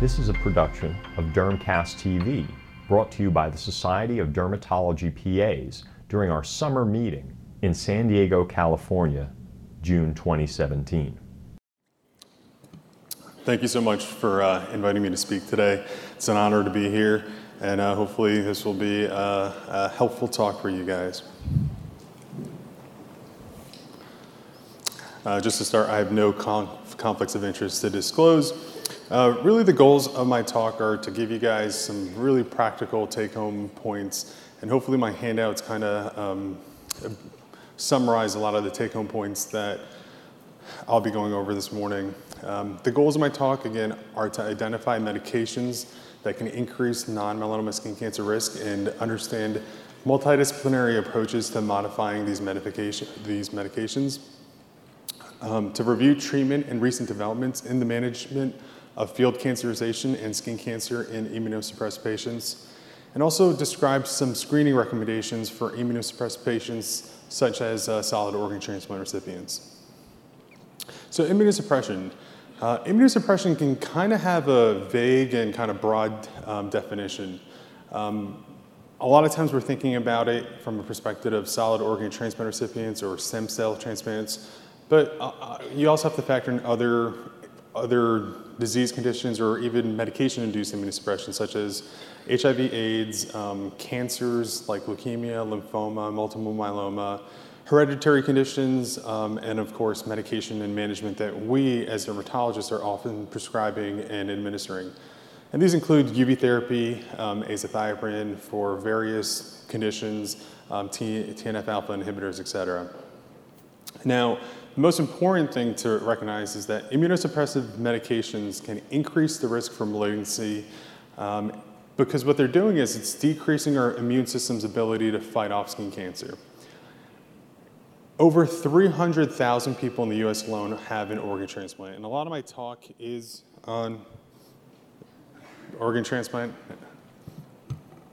This is a production of Dermcast TV, brought to you by the Society of Dermatology PAs during our summer meeting in San Diego, California, June 2017. Thank you so much for uh, inviting me to speak today. It's an honor to be here, and uh, hopefully, this will be a, a helpful talk for you guys. Uh, just to start, I have no conf- conflicts of interest to disclose. Uh, really, the goals of my talk are to give you guys some really practical take home points, and hopefully, my handouts kind of um, summarize a lot of the take home points that I'll be going over this morning. Um, the goals of my talk, again, are to identify medications that can increase non melanoma skin cancer risk and understand multidisciplinary approaches to modifying these, medication, these medications um, to review treatment and recent developments in the management of field cancerization and skin cancer in immunosuppressed patients, and also describe some screening recommendations for immunosuppressed patients, such as uh, solid organ transplant recipients. So, immunosuppression. Uh, immunosuppression can kind of have a vague and kind of broad um, definition. Um, a lot of times we're thinking about it from a perspective of solid organ transplant recipients or stem cell transplants, but uh, uh, you also have to factor in other, other disease conditions or even medication-induced immunosuppression, such as HIV, AIDS, um, cancers like leukemia, lymphoma, multiple myeloma, hereditary conditions, um, and of course, medication and management that we as dermatologists are often prescribing and administering. And these include UV therapy, um, azathioprine for various conditions, um, TNF alpha inhibitors, et cetera. Now, the most important thing to recognize is that immunosuppressive medications can increase the risk for malignancy um, because what they're doing is it's decreasing our immune system's ability to fight off skin cancer. Over 300,000 people in the US alone have an organ transplant, and a lot of my talk is on organ transplant.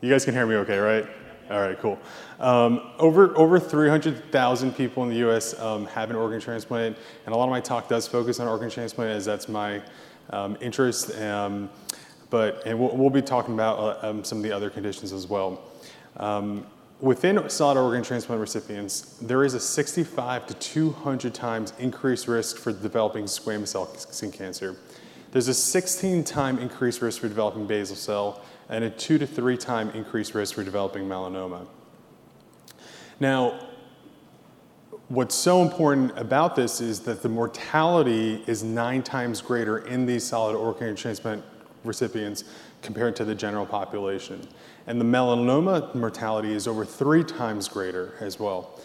You guys can hear me okay, right? All right, cool. Um, over over 300,000 people in the U.S. Um, have an organ transplant, and a lot of my talk does focus on organ transplant, as that's my um, interest. Um, but and we'll, we'll, be talking about uh, um, some of the other conditions as well. Um, within solid organ transplant recipients, there is a 65 to 200 times increased risk for developing squamous cell skin cancer. There's a 16 time increased risk for developing basal cell and a two to three time increased risk for developing melanoma. Now, what's so important about this is that the mortality is nine times greater in these solid organ transplant recipients compared to the general population. And the melanoma mortality is over three times greater as well.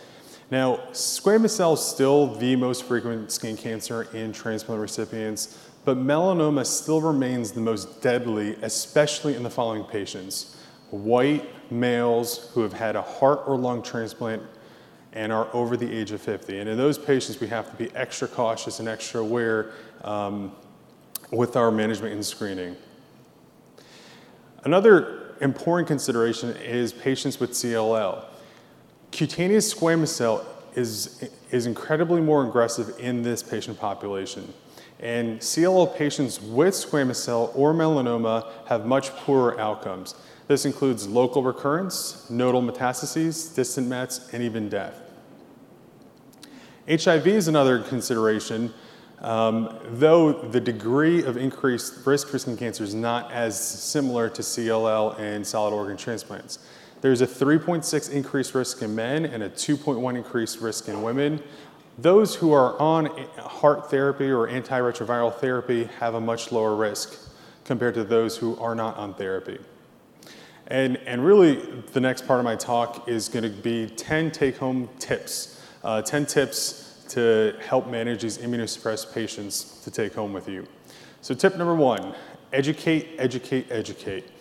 Now, squamous cell is still the most frequent skin cancer in transplant recipients, but melanoma still remains the most deadly, especially in the following patients white males who have had a heart or lung transplant and are over the age of 50. And in those patients, we have to be extra cautious and extra aware um, with our management and screening. Another important consideration is patients with CLL. Cutaneous squamous cell is, is incredibly more aggressive in this patient population. And CLL patients with squamous cell or melanoma have much poorer outcomes. This includes local recurrence, nodal metastases, distant mets, and even death. HIV is another consideration, um, though the degree of increased risk for skin cancer is not as similar to CLL and solid organ transplants. There's a 3.6 increased risk in men and a 2.1 increased risk in women. Those who are on HAART therapy or antiretroviral therapy have a much lower risk compared to those who are not on therapy. And, and really, the next part of my talk is going to be 10 take home tips, uh, 10 tips to help manage these immunosuppressed patients to take home with you. So, tip number one educate, educate, educate.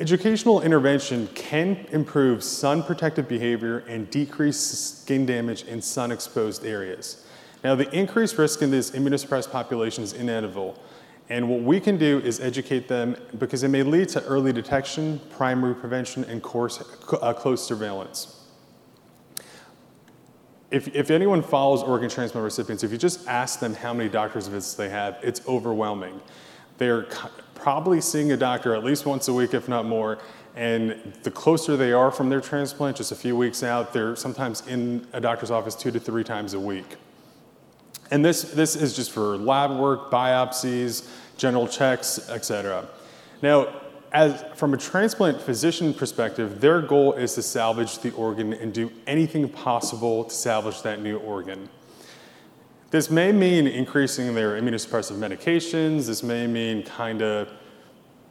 Educational intervention can improve sun protective behavior and decrease skin damage in sun exposed areas. Now, the increased risk in this immunosuppressed population is inevitable, and what we can do is educate them because it may lead to early detection, primary prevention, and course, uh, close surveillance. If, if anyone follows organ transplant recipients, if you just ask them how many doctor's visits they have, it's overwhelming. They're probably seeing a doctor at least once a week, if not more. And the closer they are from their transplant, just a few weeks out, they're sometimes in a doctor's office two to three times a week. And this, this is just for lab work, biopsies, general checks, et cetera. Now, as, from a transplant physician perspective, their goal is to salvage the organ and do anything possible to salvage that new organ. This may mean increasing their immunosuppressive medications. This may mean kind of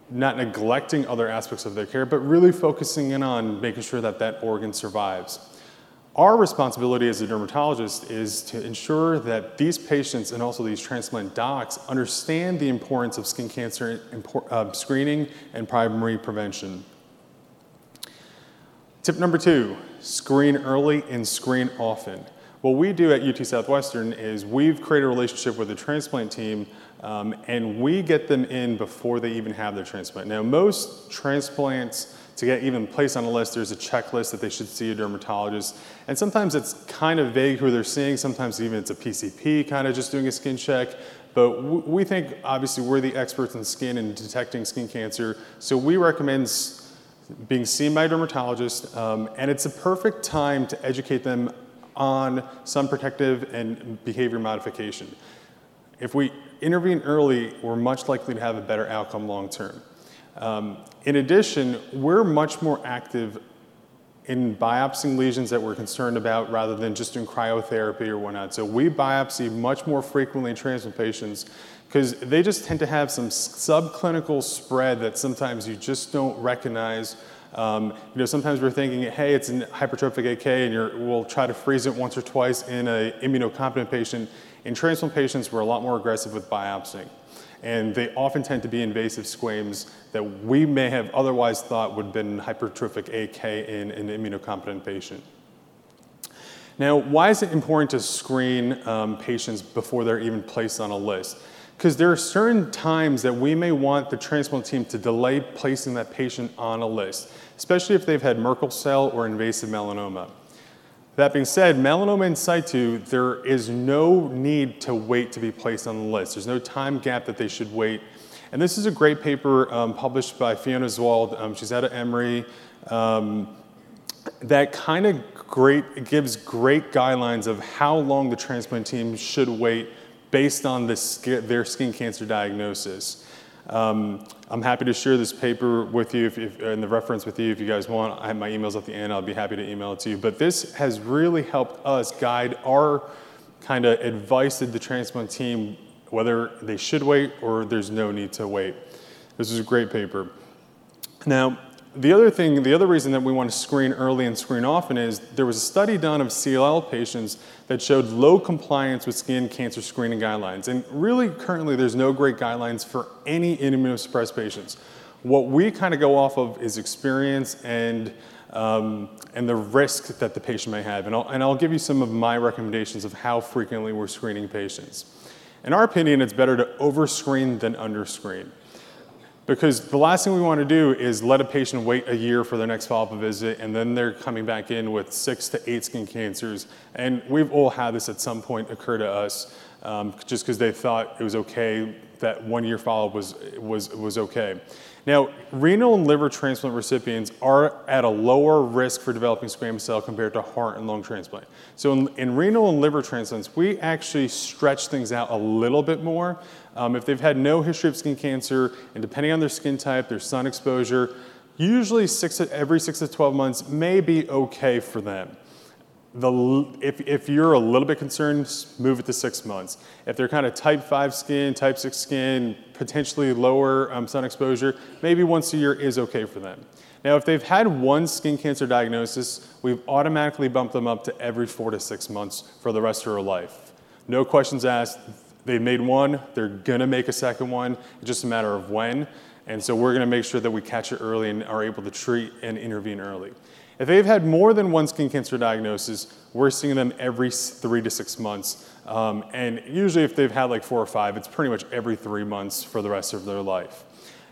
not neglecting other aspects of their care, but really focusing in on making sure that that organ survives. Our responsibility as a dermatologist is to ensure that these patients and also these transplant docs understand the importance of skin cancer uh, screening and primary prevention. Tip number two screen early and screen often. What we do at UT Southwestern is we've created a relationship with the transplant team um, and we get them in before they even have their transplant. Now, most transplants to get even placed on a list, there's a checklist that they should see a dermatologist. And sometimes it's kind of vague who they're seeing. Sometimes even it's a PCP kind of just doing a skin check. But we think, obviously, we're the experts in skin and detecting skin cancer. So we recommend being seen by a dermatologist. Um, and it's a perfect time to educate them on sun protective and behavior modification. If we intervene early, we're much likely to have a better outcome long term. Um, in addition, we're much more active in biopsying lesions that we're concerned about rather than just doing cryotherapy or whatnot. So we biopsy much more frequently in transplant patients because they just tend to have some subclinical spread that sometimes you just don't recognize. Um, you know, sometimes we're thinking, hey, it's an hypertrophic AK, and we'll try to freeze it once or twice in an immunocompetent patient. In transplant patients, we're a lot more aggressive with biopsying and they often tend to be invasive squames that we may have otherwise thought would have been hypertrophic AK in an immunocompetent patient. Now, why is it important to screen um, patients before they're even placed on a list? Because there are certain times that we may want the transplant team to delay placing that patient on a list, especially if they've had Merkel cell or invasive melanoma. That being said, melanoma in situ, there is no need to wait to be placed on the list. There's no time gap that they should wait. And this is a great paper um, published by Fiona Zwald. Um, she's out of Emory. Um, that kind of great gives great guidelines of how long the transplant team should wait based on the, their skin cancer diagnosis. Um, I'm happy to share this paper with you if, if, and the reference with you if you guys want. I have my emails at the end. I'll be happy to email it to you. But this has really helped us guide our kind of advice to the transplant team whether they should wait or there's no need to wait. This is a great paper. Now, the other thing, the other reason that we want to screen early and screen often is there was a study done of CLL patients that showed low compliance with skin cancer screening guidelines. And really, currently, there's no great guidelines for any immunosuppressed patients. What we kind of go off of is experience and, um, and the risk that the patient may have. And I'll, and I'll give you some of my recommendations of how frequently we're screening patients. In our opinion, it's better to overscreen than underscreen. Because the last thing we want to do is let a patient wait a year for their next follow-up visit, and then they're coming back in with six to eight skin cancers. And we've all had this at some point occur to us, um, just because they thought it was okay that one year follow-up was, was, was okay. Now, renal and liver transplant recipients are at a lower risk for developing squamous cell compared to heart and lung transplant. So in, in renal and liver transplants, we actually stretch things out a little bit more. Um, if they've had no history of skin cancer, and depending on their skin type, their sun exposure, usually six, every six to 12 months may be okay for them the, if, if you're a little bit concerned, move it to six months. If they're kind of type 5 skin, type 6 skin, potentially lower um, sun exposure, maybe once a year is okay for them. Now, if they've had one skin cancer diagnosis, we've automatically bumped them up to every four to six months for the rest of their life. No questions asked. They made one, they're gonna make a second one. It's just a matter of when. And so we're gonna make sure that we catch it early and are able to treat and intervene early. If they've had more than one skin cancer diagnosis, we're seeing them every three to six months. Um, and usually, if they've had like four or five, it's pretty much every three months for the rest of their life.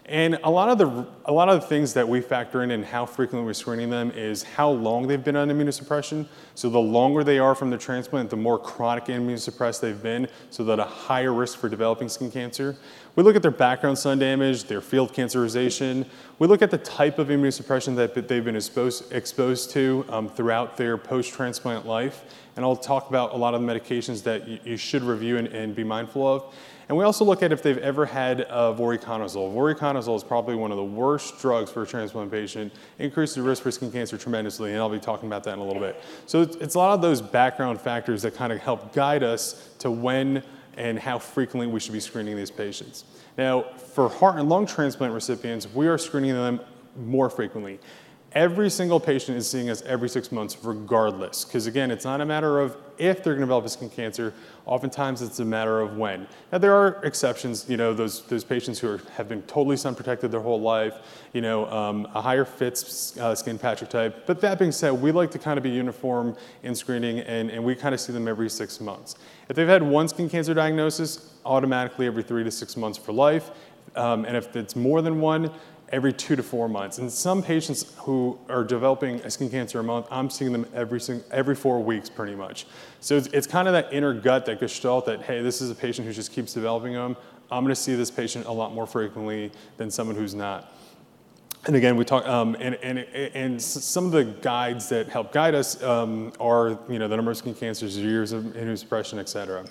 And a lot of the a lot of the things that we factor in and how frequently we're screening them is how long they've been on immunosuppression. So the longer they are from the transplant, the more chronic immunosuppressed they've been, so that a higher risk for developing skin cancer. We look at their background sun damage, their field cancerization. We look at the type of immunosuppression that they've been exposed, exposed to um, throughout their post-transplant life. And I'll talk about a lot of the medications that you, you should review and, and be mindful of. And we also look at if they've ever had uh, voriconazole. Voriconazole is probably one of the worst drugs for a transplant patient, increases the risk for skin cancer tremendously, and I'll be talking about that in a little bit. So it's, it's a lot of those background factors that kind of help guide us to when and how frequently we should be screening these patients. Now, for heart and lung transplant recipients, we are screening them more frequently. Every single patient is seeing us every six months regardless, because again, it's not a matter of if they're gonna develop skin cancer, oftentimes it's a matter of when. Now there are exceptions, you know, those, those patients who are, have been totally sun protected their whole life, you know, um, a higher fit uh, skin patch type. But that being said, we like to kind of be uniform in screening and, and we kind of see them every six months. If they've had one skin cancer diagnosis, automatically every three to six months for life. Um, and if it's more than one, every two to four months. And some patients who are developing a skin cancer a month, I'm seeing them every, every four weeks pretty much. So it's, it's kind of that inner gut, that gestalt that, hey, this is a patient who just keeps developing them. I'm gonna see this patient a lot more frequently than someone who's not. And again, we talk, um, and, and, and some of the guides that help guide us um, are, you know, the number of skin cancers, years of immunosuppression, et cetera.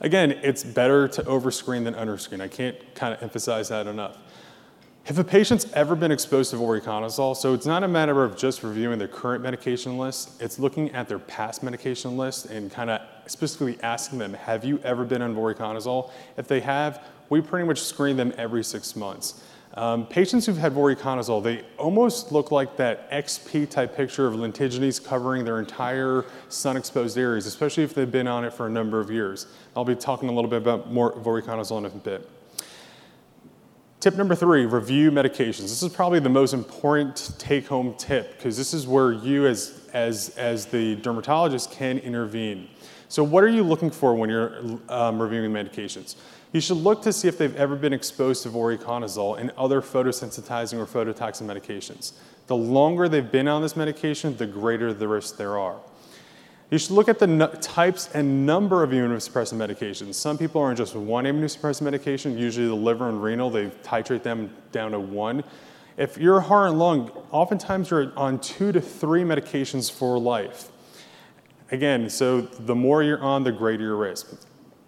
Again, it's better to overscreen than underscreen. I can't kind of emphasize that enough. If a patient's ever been exposed to voriconazole, so it's not a matter of just reviewing their current medication list, it's looking at their past medication list and kind of specifically asking them, have you ever been on voriconazole? If they have, we pretty much screen them every six months. Um, patients who've had voriconazole, they almost look like that XP type picture of lentigines covering their entire sun exposed areas, especially if they've been on it for a number of years. I'll be talking a little bit about more voriconazole in a bit. Tip number three, review medications. This is probably the most important take home tip because this is where you as, as, as the dermatologist can intervene. So what are you looking for when you're um, reviewing medications? You should look to see if they've ever been exposed to voriconazole and other photosensitizing or phototoxin medications. The longer they've been on this medication, the greater the risk there are. You should look at the types and number of immunosuppressant medications. Some people are on just one immunosuppressant medication, usually the liver and renal, they titrate them down to one. If you're heart and lung, oftentimes you're on two to three medications for life. Again, so the more you're on, the greater your risk.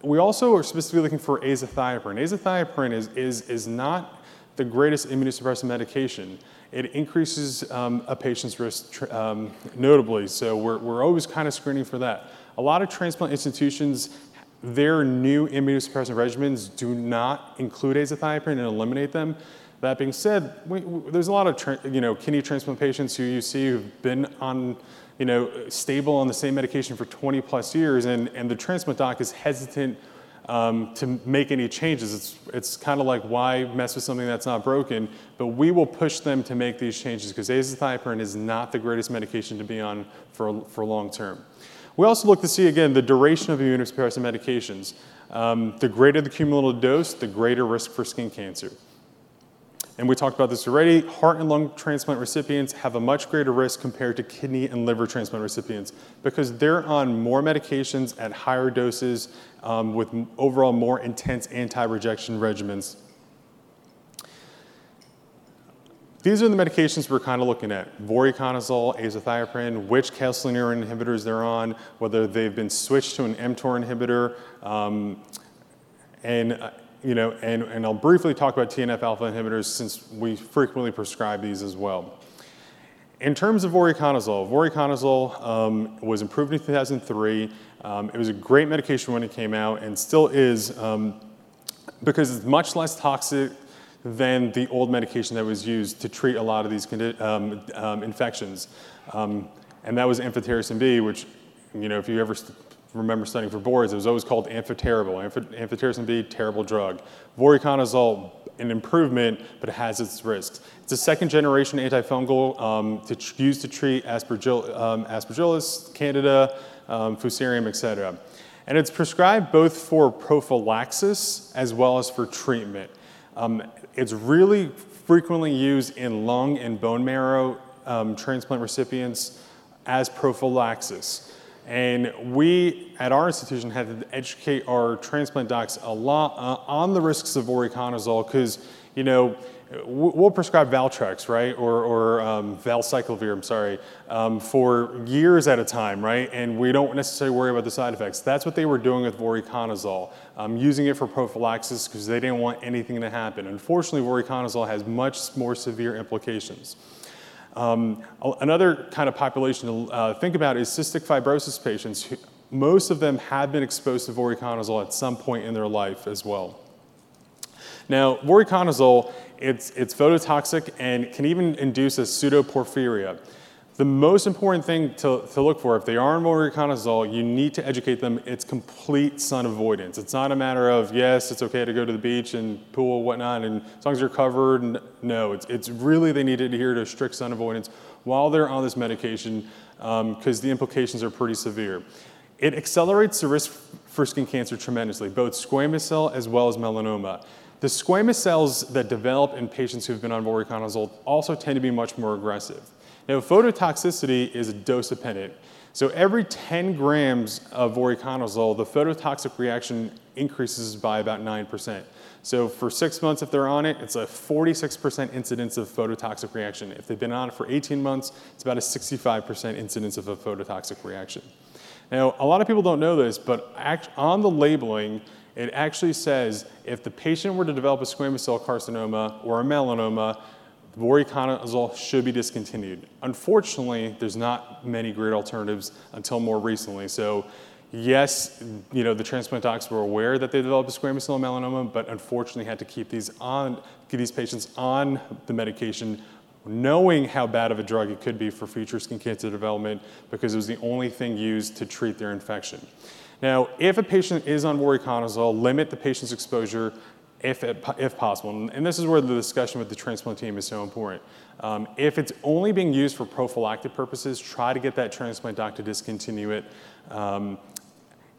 We also are specifically looking for azathioprine. Azathioprine is, is, is not the greatest immunosuppressant medication it increases um, a patient's risk um, notably. So we're, we're always kind of screening for that. A lot of transplant institutions, their new immunosuppressant regimens do not include azathioprine and eliminate them. That being said, we, we, there's a lot of you know kidney transplant patients who you see who've been on you know stable on the same medication for 20 plus years, and, and the transplant doc is hesitant um, to make any changes. It's, it's kind of like why mess with something that's not broken, but we will push them to make these changes because azathioprine is not the greatest medication to be on for, for long term. We also look to see, again, the duration of immunosuppressive medications. Um, the greater the cumulative dose, the greater risk for skin cancer and we talked about this already, heart and lung transplant recipients have a much greater risk compared to kidney and liver transplant recipients because they're on more medications at higher doses um, with overall more intense anti-rejection regimens. These are the medications we're kind of looking at. Voriconazole, azathioprine, which calcineurin inhibitors they're on, whether they've been switched to an mTOR inhibitor, um, and uh, you know, and, and I'll briefly talk about TNF alpha inhibitors since we frequently prescribe these as well. In terms of voriconazole, voriconazole um, was improved in 2003. Um, it was a great medication when it came out and still is um, because it's much less toxic than the old medication that was used to treat a lot of these um, um, infections. Um, and that was amphotericin B, which, you know, if you ever remember studying for boards, it was always called amphoterrible. Amphotericin B, terrible drug. Voriconazole, an improvement, but it has its risks. It's a second generation antifungal um, to used to treat um, aspergillus, candida, um, fusarium, et cetera. And it's prescribed both for prophylaxis as well as for treatment. Um, it's really frequently used in lung and bone marrow um, transplant recipients as prophylaxis. And we at our institution had to educate our transplant docs a lot uh, on the risks of voriconazole because, you know, we'll prescribe Valtrex, right, or, or um, Valacyclovir, I'm sorry, um, for years at a time, right, and we don't necessarily worry about the side effects. That's what they were doing with voriconazole, um, using it for prophylaxis because they didn't want anything to happen. Unfortunately, voriconazole has much more severe implications. Um, another kind of population to uh, think about is cystic fibrosis patients. Most of them have been exposed to voriconazole at some point in their life as well. Now, voriconazole, it's, it's phototoxic and can even induce a pseudoporphyria. The most important thing to, to look for, if they are on voriconazole, you need to educate them it's complete sun avoidance. It's not a matter of, yes, it's okay to go to the beach and pool, whatnot, and as long as you're covered, no. It's, it's really they need to adhere to strict sun avoidance while they're on this medication because um, the implications are pretty severe. It accelerates the risk for skin cancer tremendously, both squamous cell as well as melanoma. The squamous cells that develop in patients who've been on voriconazole also tend to be much more aggressive. Now, phototoxicity is dose dependent. So every 10 grams of voriconazole, the phototoxic reaction increases by about 9%. So for six months, if they're on it, it's a 46% incidence of phototoxic reaction. If they've been on it for 18 months, it's about a 65% incidence of a phototoxic reaction. Now, a lot of people don't know this, but on the labeling, it actually says if the patient were to develop a squamous cell carcinoma or a melanoma, voriconazole should be discontinued. Unfortunately, there's not many great alternatives until more recently. So yes, you know, the transplant docs were aware that they developed squamous cell melanoma, but unfortunately had to keep these on, keep these patients on the medication knowing how bad of a drug it could be for future skin cancer development because it was the only thing used to treat their infection. Now, if a patient is on voriconazole, limit the patient's exposure if, if possible. And this is where the discussion with the transplant team is so important. Um, if it's only being used for prophylactic purposes, try to get that transplant doc to discontinue it. Um,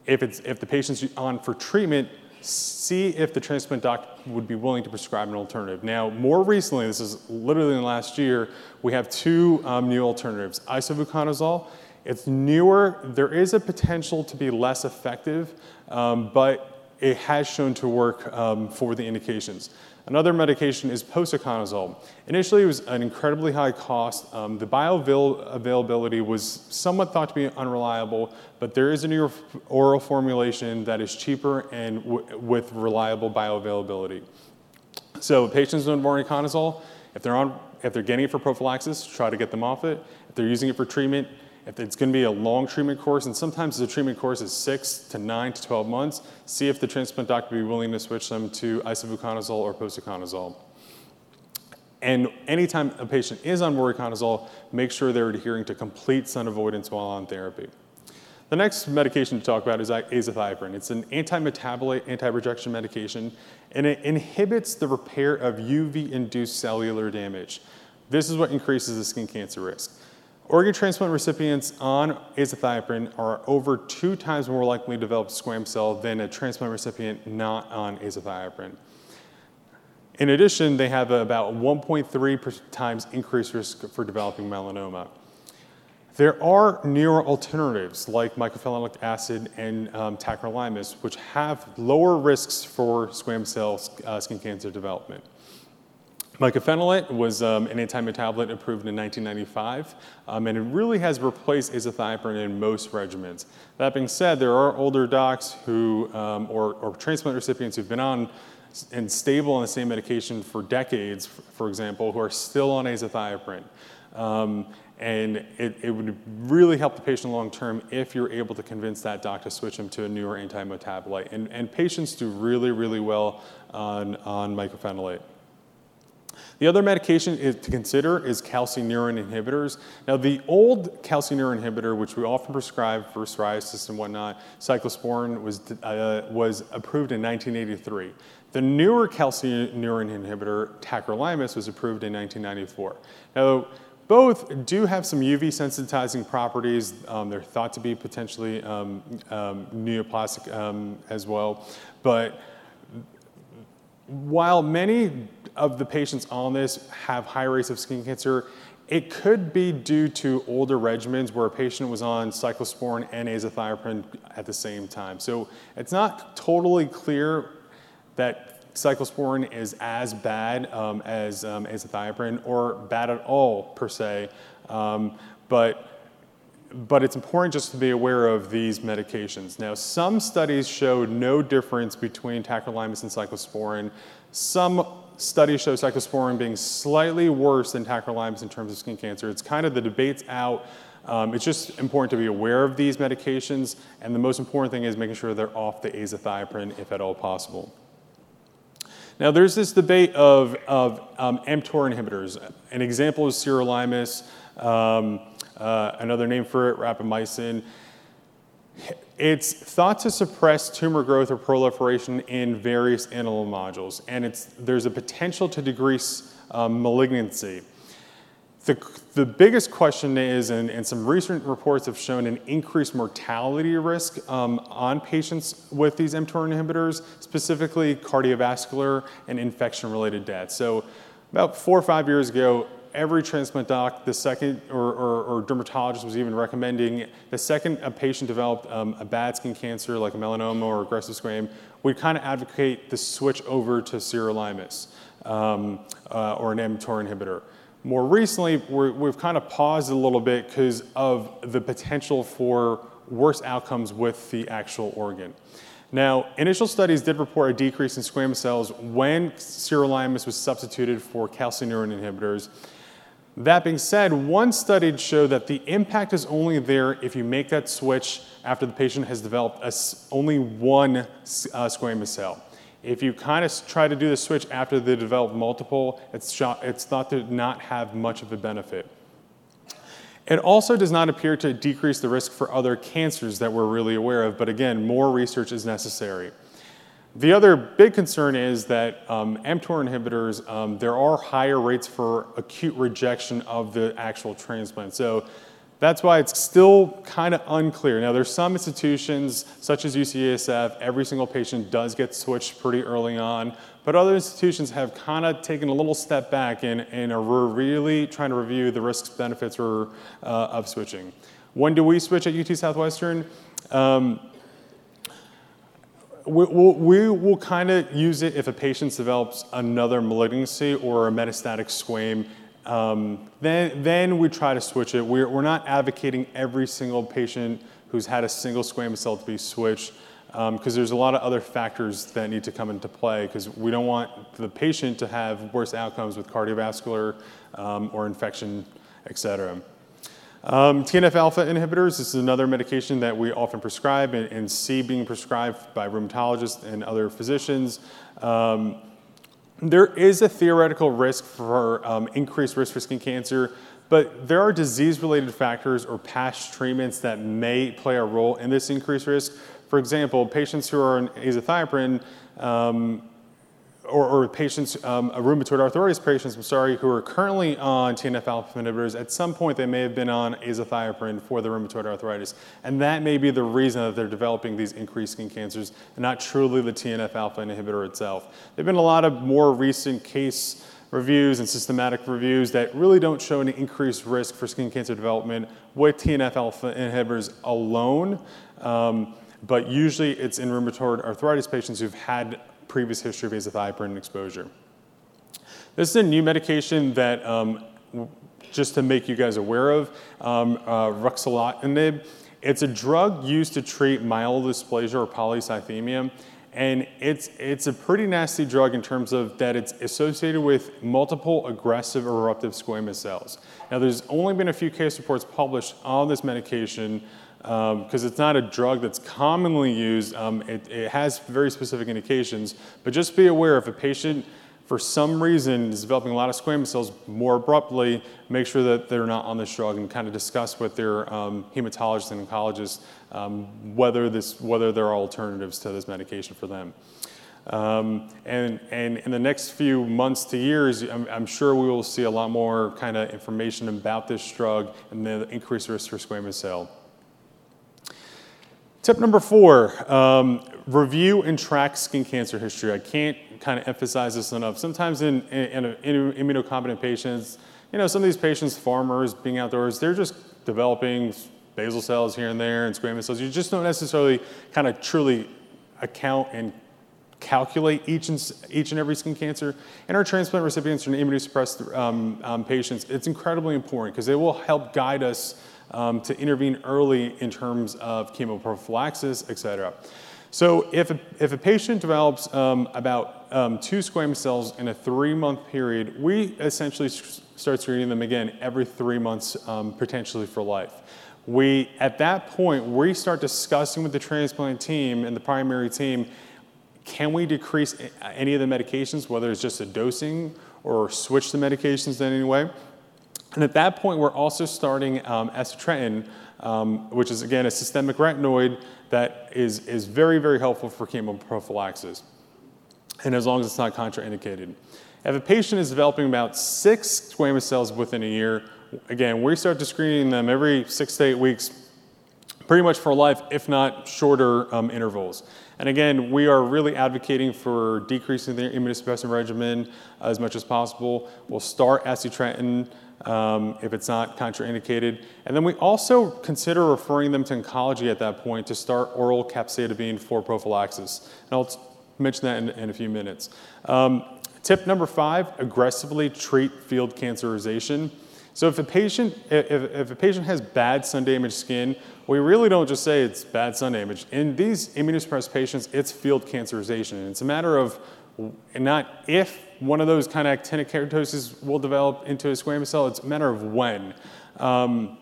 if, it's, if the patient's on for treatment, see if the transplant doc would be willing to prescribe an alternative. Now, more recently, this is literally in the last year, we have two um, new alternatives, isavuconazole it's newer. There is a potential to be less effective, um, but it has shown to work um, for the indications. Another medication is posaconazole. Initially, it was an incredibly high cost. Um, the bioavailability was somewhat thought to be unreliable, but there is a new oral formulation that is cheaper and with reliable bioavailability. So patients on voriconazole, if they're on, if they're getting it for prophylaxis, try to get them off it. If they're using it for treatment, if it's going to be a long treatment course, and sometimes the treatment course is six to nine to 12 months, see if the transplant doctor will be willing to switch them to isavuconazole or posaconazole. And anytime a patient is on voriconazole, make sure they're adhering to complete sun avoidance while on therapy. The next medication to talk about is azathioprine. It's an anti-metabolite, anti-rejection medication, and it inhibits the repair of UV-induced cellular damage. This is what increases the skin cancer risk. Organ transplant recipients on azathioprine are over two times more likely to develop squamous cell than a transplant recipient not on azathioprine. In addition, they have about 1.3 times increased risk for developing melanoma. There are newer alternatives like mycophenolic acid and um, tacrolimus, which have lower risks for squamous cell uh, skin cancer development. Mycophenolate was um, an anti-metabolite approved in 1995, um, and it really has replaced azathioprine in most regimens. That being said, there are older docs who, um, or, or, transplant recipients who've been on and stable on the same medication for decades, for example, who are still on azathioprine. Um, and it, it, would really help the patient long term if you're able to convince that doc to switch them to a newer anti-metabolite. And, and patients do really, really well on, on mycophenolate. The other medication to consider is calcineurin inhibitors. Now, the old calcineurin inhibitor, which we often prescribe for psoriasis and whatnot, cyclosporin, was, uh, was approved in 1983. The newer calcineurin inhibitor, tacrolimus, was approved in 1994. Now, both do have some UV sensitizing properties. Um, they're thought to be potentially um, um, neoplastic um, as well, but while many of the patients on this have high rates of skin cancer, it could be due to older regimens where a patient was on cyclosporin and azathioprine at the same time. So it's not totally clear that cyclosporin is as bad um, as um, azathioprine or bad at all per se, um, but but it's important just to be aware of these medications. Now, some studies showed no difference between tacrolimus and cyclosporin. Some studies show cyclosporin being slightly worse than tacrolimus in terms of skin cancer. It's kind of the debate's out. Um, it's just important to be aware of these medications, and the most important thing is making sure they're off the azathioprine if at all possible. Now, there's this debate of, of um, mTOR inhibitors. An example is sirolimus. Um, uh, another name for it, rapamycin. It's thought to suppress tumor growth or proliferation in various animal modules, and it's, there's a potential to decrease um, malignancy. The, the biggest question is, and, and, some recent reports have shown an increased mortality risk um, on patients with these mTOR inhibitors, specifically cardiovascular and infection related deaths. So, about four or five years ago, every transplant doc, the second, or, or, or, dermatologist was even recommending, the second a patient developed um, a bad skin cancer like a melanoma or aggressive squam, we'd kind of advocate the switch over to sirolimus um, uh, or an mTOR inhibitor. More recently, we have kind of paused a little bit because of the potential for worse outcomes with the actual organ. Now, initial studies did report a decrease in squamous cells when sirolimus was substituted for calcineurin inhibitors, that being said, one study showed that the impact is only there if you make that switch after the patient has developed a, only one uh, squamous cell. If you kind of try to do the switch after they develop multiple, it's, it's thought to not have much of a benefit. It also does not appear to decrease the risk for other cancers that we're really aware of, but again, more research is necessary. The other big concern is that um, mTOR inhibitors, um, there are higher rates for acute rejection of the actual transplant. So that's why it's still kind of unclear. Now, there's some institutions, such as UCSF, every single patient does get switched pretty early on, but other institutions have kind of taken a little step back and, and are really trying to review the risks, benefits or, uh, of switching. When do we switch at UT Southwestern? Um, we, will we will kind of use it if a patient develops another malignancy or a metastatic squam. Um, then, then we try to switch it. We're, we're not advocating every single patient who's had a single squamous cell to be switched because um, there's a lot of other factors that need to come into play because we don't want the patient to have worse outcomes with cardiovascular um, or infection, et cetera. Um, TNF alpha inhibitors, this is another medication that we often prescribe and, and see being prescribed by rheumatologists and other physicians. Um, there is a theoretical risk for um, increased risk for skin cancer, but there are disease related factors or past treatments that may play a role in this increased risk. For example, patients who are on azathioprine um, or, or patients, um, rheumatoid arthritis patients, I'm sorry, who are currently on TNF alpha inhibitors, at some point they may have been on azathioprine for the rheumatoid arthritis. And that may be the reason that they're developing these increased skin cancers and not truly the TNF alpha inhibitor itself. There have been a lot of more recent case reviews and systematic reviews that really don't show any increased risk for skin cancer development with TNF alpha inhibitors alone. Um, but usually it's in rheumatoid arthritis patients who've had previous history of azathioprine exposure. This is a new medication that, um, just to make you guys aware of, um, uh, ruxolitinib. It's a drug used to treat myelodysplasia or polycythemia. And it's, it's a pretty nasty drug in terms of that it's associated with multiple aggressive eruptive squamous cells. Now, there's only been a few case reports published on this medication because um, it's not a drug that's commonly used. Um, it, it, has very specific indications, but just be aware if a patient for some reason is developing a lot of squamous cells more abruptly, make sure that they're not on this drug and kind of discuss with their um, hematologist and oncologist um, whether, this, whether there are alternatives to this medication for them. Um, and, and in the next few months to years, I'm, I'm, sure we will see a lot more kind of information about this drug and the increased risk for squamous cell. Tip number four, um, review and track skin cancer history. I can't kind of emphasize this enough. Sometimes in, in, in immunocompetent patients, you know, some of these patients, farmers being outdoors, they're just developing basal cells here and there and squamous cells. You just don't necessarily kind of truly account and calculate each and, each and every skin cancer. And our transplant recipients and immunosuppressed um, um, patients, it's incredibly important because it will help guide us um, to intervene early in terms of chemoprophylaxis, et cetera. So if a, if a patient develops um, about um, two squamous cells in a three-month period, we essentially start screening them again every three months, um, potentially for life. We, at that point, we start discussing with the transplant team and the primary team, can we decrease any of the medications, whether it's just a dosing or switch the medications in any way? And at that point, we're also starting um, um, which is again a systemic retinoid that is, is very, very helpful for chemoprophylaxis. And as long as it's not contraindicated. If a patient is developing about six squamous cells within a year, again, we start to screening them every six to eight weeks, pretty much for life, if not shorter um, intervals. And again, we are really advocating for decreasing the immunosuppressant regimen as much as possible. We'll start acitretin um, if it's not contraindicated. And then we also consider referring them to oncology at that point to start oral capecitabine for prophylaxis. And I'll mention that in, in a few minutes. Um, tip number five, aggressively treat field cancerization. So if a patient, if, if a patient has bad sun damaged skin, we really don't just say it's bad sun damage. In these immunosuppressed patients, it's field cancerization. And it's a matter of not if one of those kind of actinic keratosis will develop into a squamous cell, it's a matter of when. Um,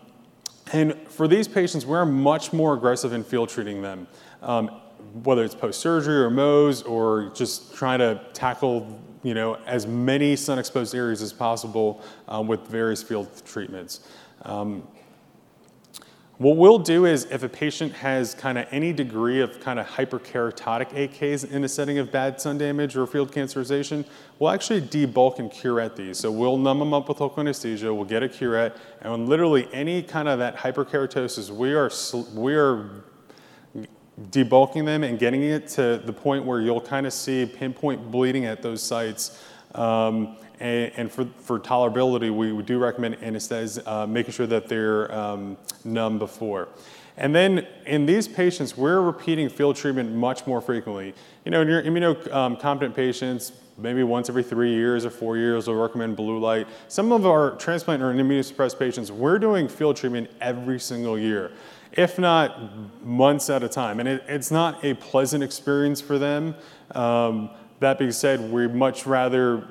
and for these patients, we're much more aggressive in field treating them, um, whether it's post-surgery or Mohs or just trying to tackle you know, as many sun-exposed areas as possible um, with various field treatments. Um, what we'll do is if a patient has kind of any degree of kind of hyperkeratotic AKs in a setting of bad sun damage or field cancerization, we'll actually debulk and curette these. So we'll numb them up with local anesthesia, we'll get a curette, and when literally any kind of that hyperkeratosis, we are, we are debulking them and getting it to the point where you'll kind of see pinpoint bleeding at those sites. Um, and, for, for, tolerability, we do recommend anesthesias, uh, making sure that they're um, numb before. And then in these patients, we're repeating field treatment much more frequently. You know, in your immunocompetent patients, maybe once every three years or four years, we'll recommend blue light. Some of our transplant or immunosuppressed patients, we're doing field treatment every single year, if not months at a time. And it, it's not a pleasant experience for them. Um, that being said, we'd much rather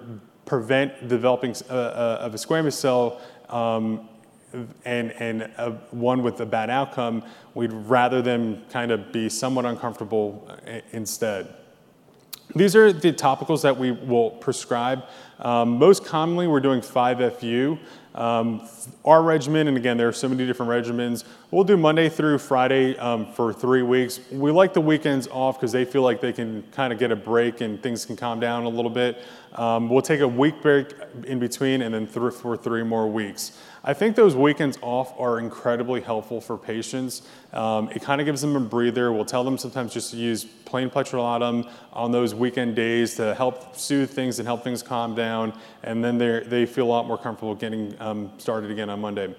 prevent developing uh, uh, of a squamous cell um, and, and a, one with a bad outcome, we'd rather them kind of be somewhat uncomfortable uh, instead. These are the topicals that we will prescribe. Um, most commonly, we're doing 5FU. Um, our regimen, and again, there are so many different regimens, we'll do Monday through Friday um, for three weeks. We like the weekends off because they feel like they can kind of get a break and things can calm down a little bit. Um, we'll take a week break in between and then th- for three more weeks. I think those weekends off are incredibly helpful for patients. Um, it kind of gives them a breather. We'll tell them sometimes just to use plain petrolatum on those weekend days to help soothe things and help things calm down, and then they feel a lot more comfortable getting um, started again on Monday.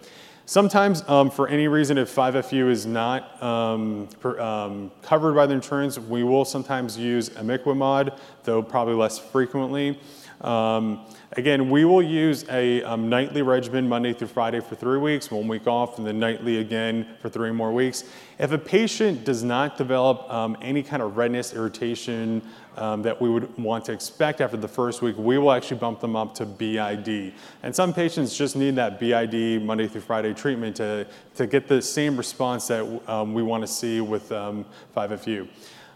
Sometimes, um, for any reason, if 5FU is not um, per, um, covered by the insurance, we will sometimes use imiquimod, though probably less frequently. Um, again, we will use a um, nightly regimen Monday through Friday for three weeks, one week off, and then nightly again for three more weeks. If a patient does not develop um, any kind of redness, irritation um, that we would want to expect after the first week, we will actually bump them up to BID. And some patients just need that BID Monday through Friday treatment to, to get the same response that um, we want to see with 5FU.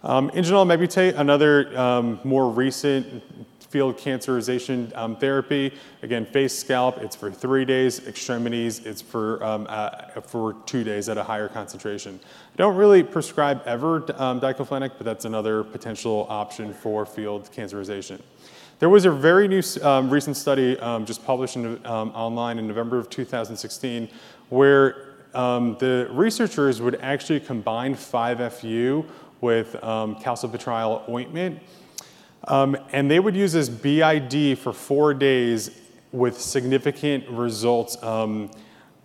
Um, Ingenol mebutate, another um, more recent field cancerization um, therapy. Again, face, scalp, it's for three days. Extremities, it's for, um, uh, for two days at a higher concentration. I don't really prescribe ever um, diclofenac, but that's another potential option for field cancerization. There was a very new um, recent study um, just published in, um, online in November of 2016 where um, the researchers would actually combine 5-FU with um, calcipotriol ointment. Um, and they would use this BID for four days with significant results. Um,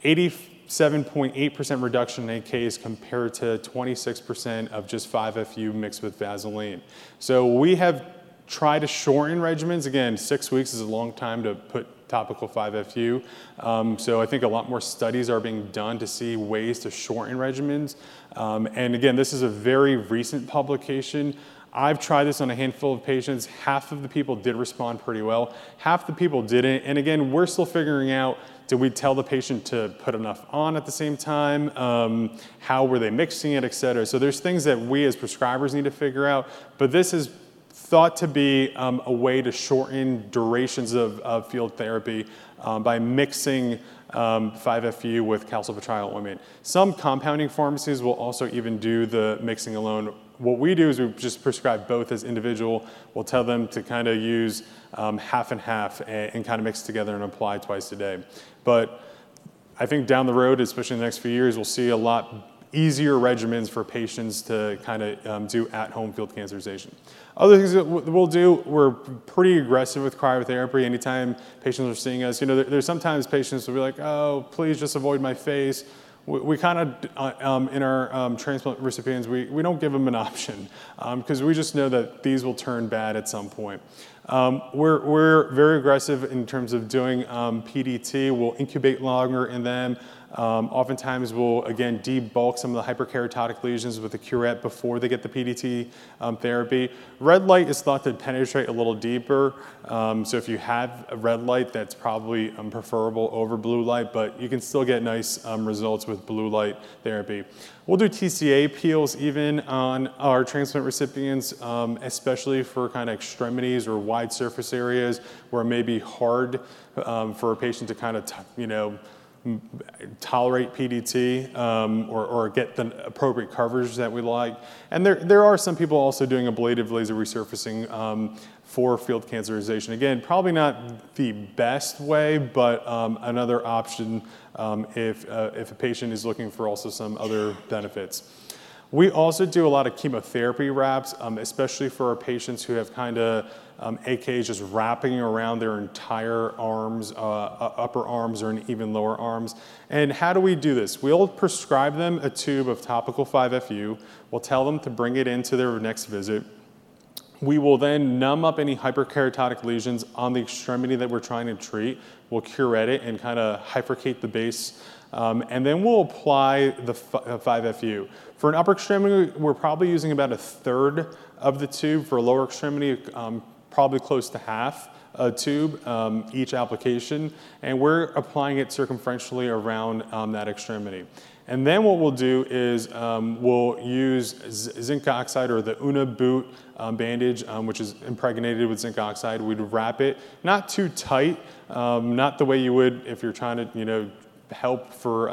87.8% reduction in AKs compared to 26% of just 5-FU mixed with Vaseline. So we have tried to shorten regimens. Again, six weeks is a long time to put topical 5-FU. Um, so I think a lot more studies are being done to see ways to shorten regimens. Um, and again, this is a very recent publication. I've tried this on a handful of patients. Half of the people did respond pretty well. Half the people didn't. And again, we're still figuring out, did we tell the patient to put enough on at the same time? Um, how were they mixing it, et cetera? So there's things that we as prescribers need to figure out. But this is thought to be um, a way to shorten durations of, of field therapy um, by mixing um, 5-FU with calcipotriol ointment. Some compounding pharmacies will also even do the mixing alone. What we do is we just prescribe both as individual. We'll tell them to kind of use um, half and half and, and kind of mix together and apply twice a day. But I think down the road, especially in the next few years, we'll see a lot easier regimens for patients to kind of um, do at-home field cancerization. Other things that we'll do, we're pretty aggressive with cryotherapy. Anytime patients are seeing us, you know, there's sometimes patients will be like, oh, please just avoid my face. We, we kind of, uh, um, in our um, transplant recipients, we, we don't give them an option because um, we just know that these will turn bad at some point. Um, we're, we're very aggressive in terms of doing um, PDT. We'll incubate longer in them. Um, oftentimes we'll, again, debulk some of the hyperkeratotic lesions with the curette before they get the PDT um, therapy. Red light is thought to penetrate a little deeper. Um, so if you have a red light, that's probably um, preferable over blue light, but you can still get nice um, results with blue light therapy. We'll do TCA peels even on our transplant recipients, um, especially for kind of extremities or wide surface areas where it may be hard for a patient to kind of, you know, tolerate PDT um, or, or, get the appropriate coverage that we like. And there, there are some people also doing ablative laser resurfacing um, for field cancerization. Again, probably not the best way, but um, another option um, if, uh, if a patient is looking for also some other benefits. We also do a lot of chemotherapy wraps, um, especially for our patients who have kind of um, AKs just wrapping around their entire arms, uh, uh, upper arms, or even lower arms. And how do we do this? We'll prescribe them a tube of topical 5-FU. We'll tell them to bring it into their next visit. We will then numb up any hyperkeratotic lesions on the extremity that we're trying to treat. We'll curette it and kind of hyfrecate the base. Um, and then we'll apply the 5-FU. For an upper extremity, we're probably using about a third of the tube. For a lower extremity, um, probably close to half a tube um, each application, and we're applying it circumferentially around um, that extremity. And then what we'll do is um, we'll use zinc oxide or the Unna boot um, bandage, um, which is impregnated with zinc oxide. We'd wrap it, not too tight, um, not the way you would if you're trying to, you know, help for,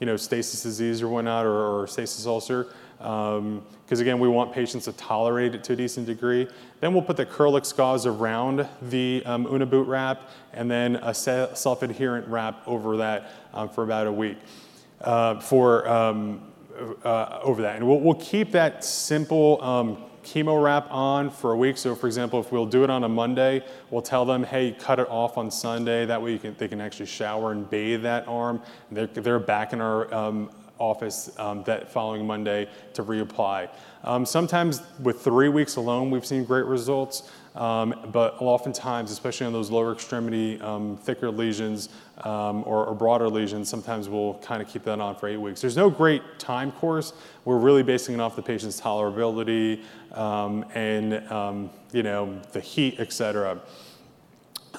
you know, stasis disease or whatnot, or, or stasis ulcer because um, again, we want patients to tolerate it to a decent degree. Then we'll put the Kerlix gauze around the um, Unna boot wrap and then a self-adherent wrap over that um, for about a week uh, for um, uh, over that. And we'll, we'll, keep that simple um, chemo wrap on for a week. So for example, if we'll do it on a Monday, we'll tell them, hey, cut it off on Sunday. That way can, they can actually shower and bathe that arm. They're, they're back in our um, office um, that following Monday to reapply. Um, sometimes with three weeks alone, we've seen great results, um, but oftentimes, especially on those lower extremity um, thicker lesions um, or, or, broader lesions, sometimes we'll kind of keep that on for eight weeks. There's no great time course. We're really basing it off the patient's tolerability um, and you know the heat, et cetera.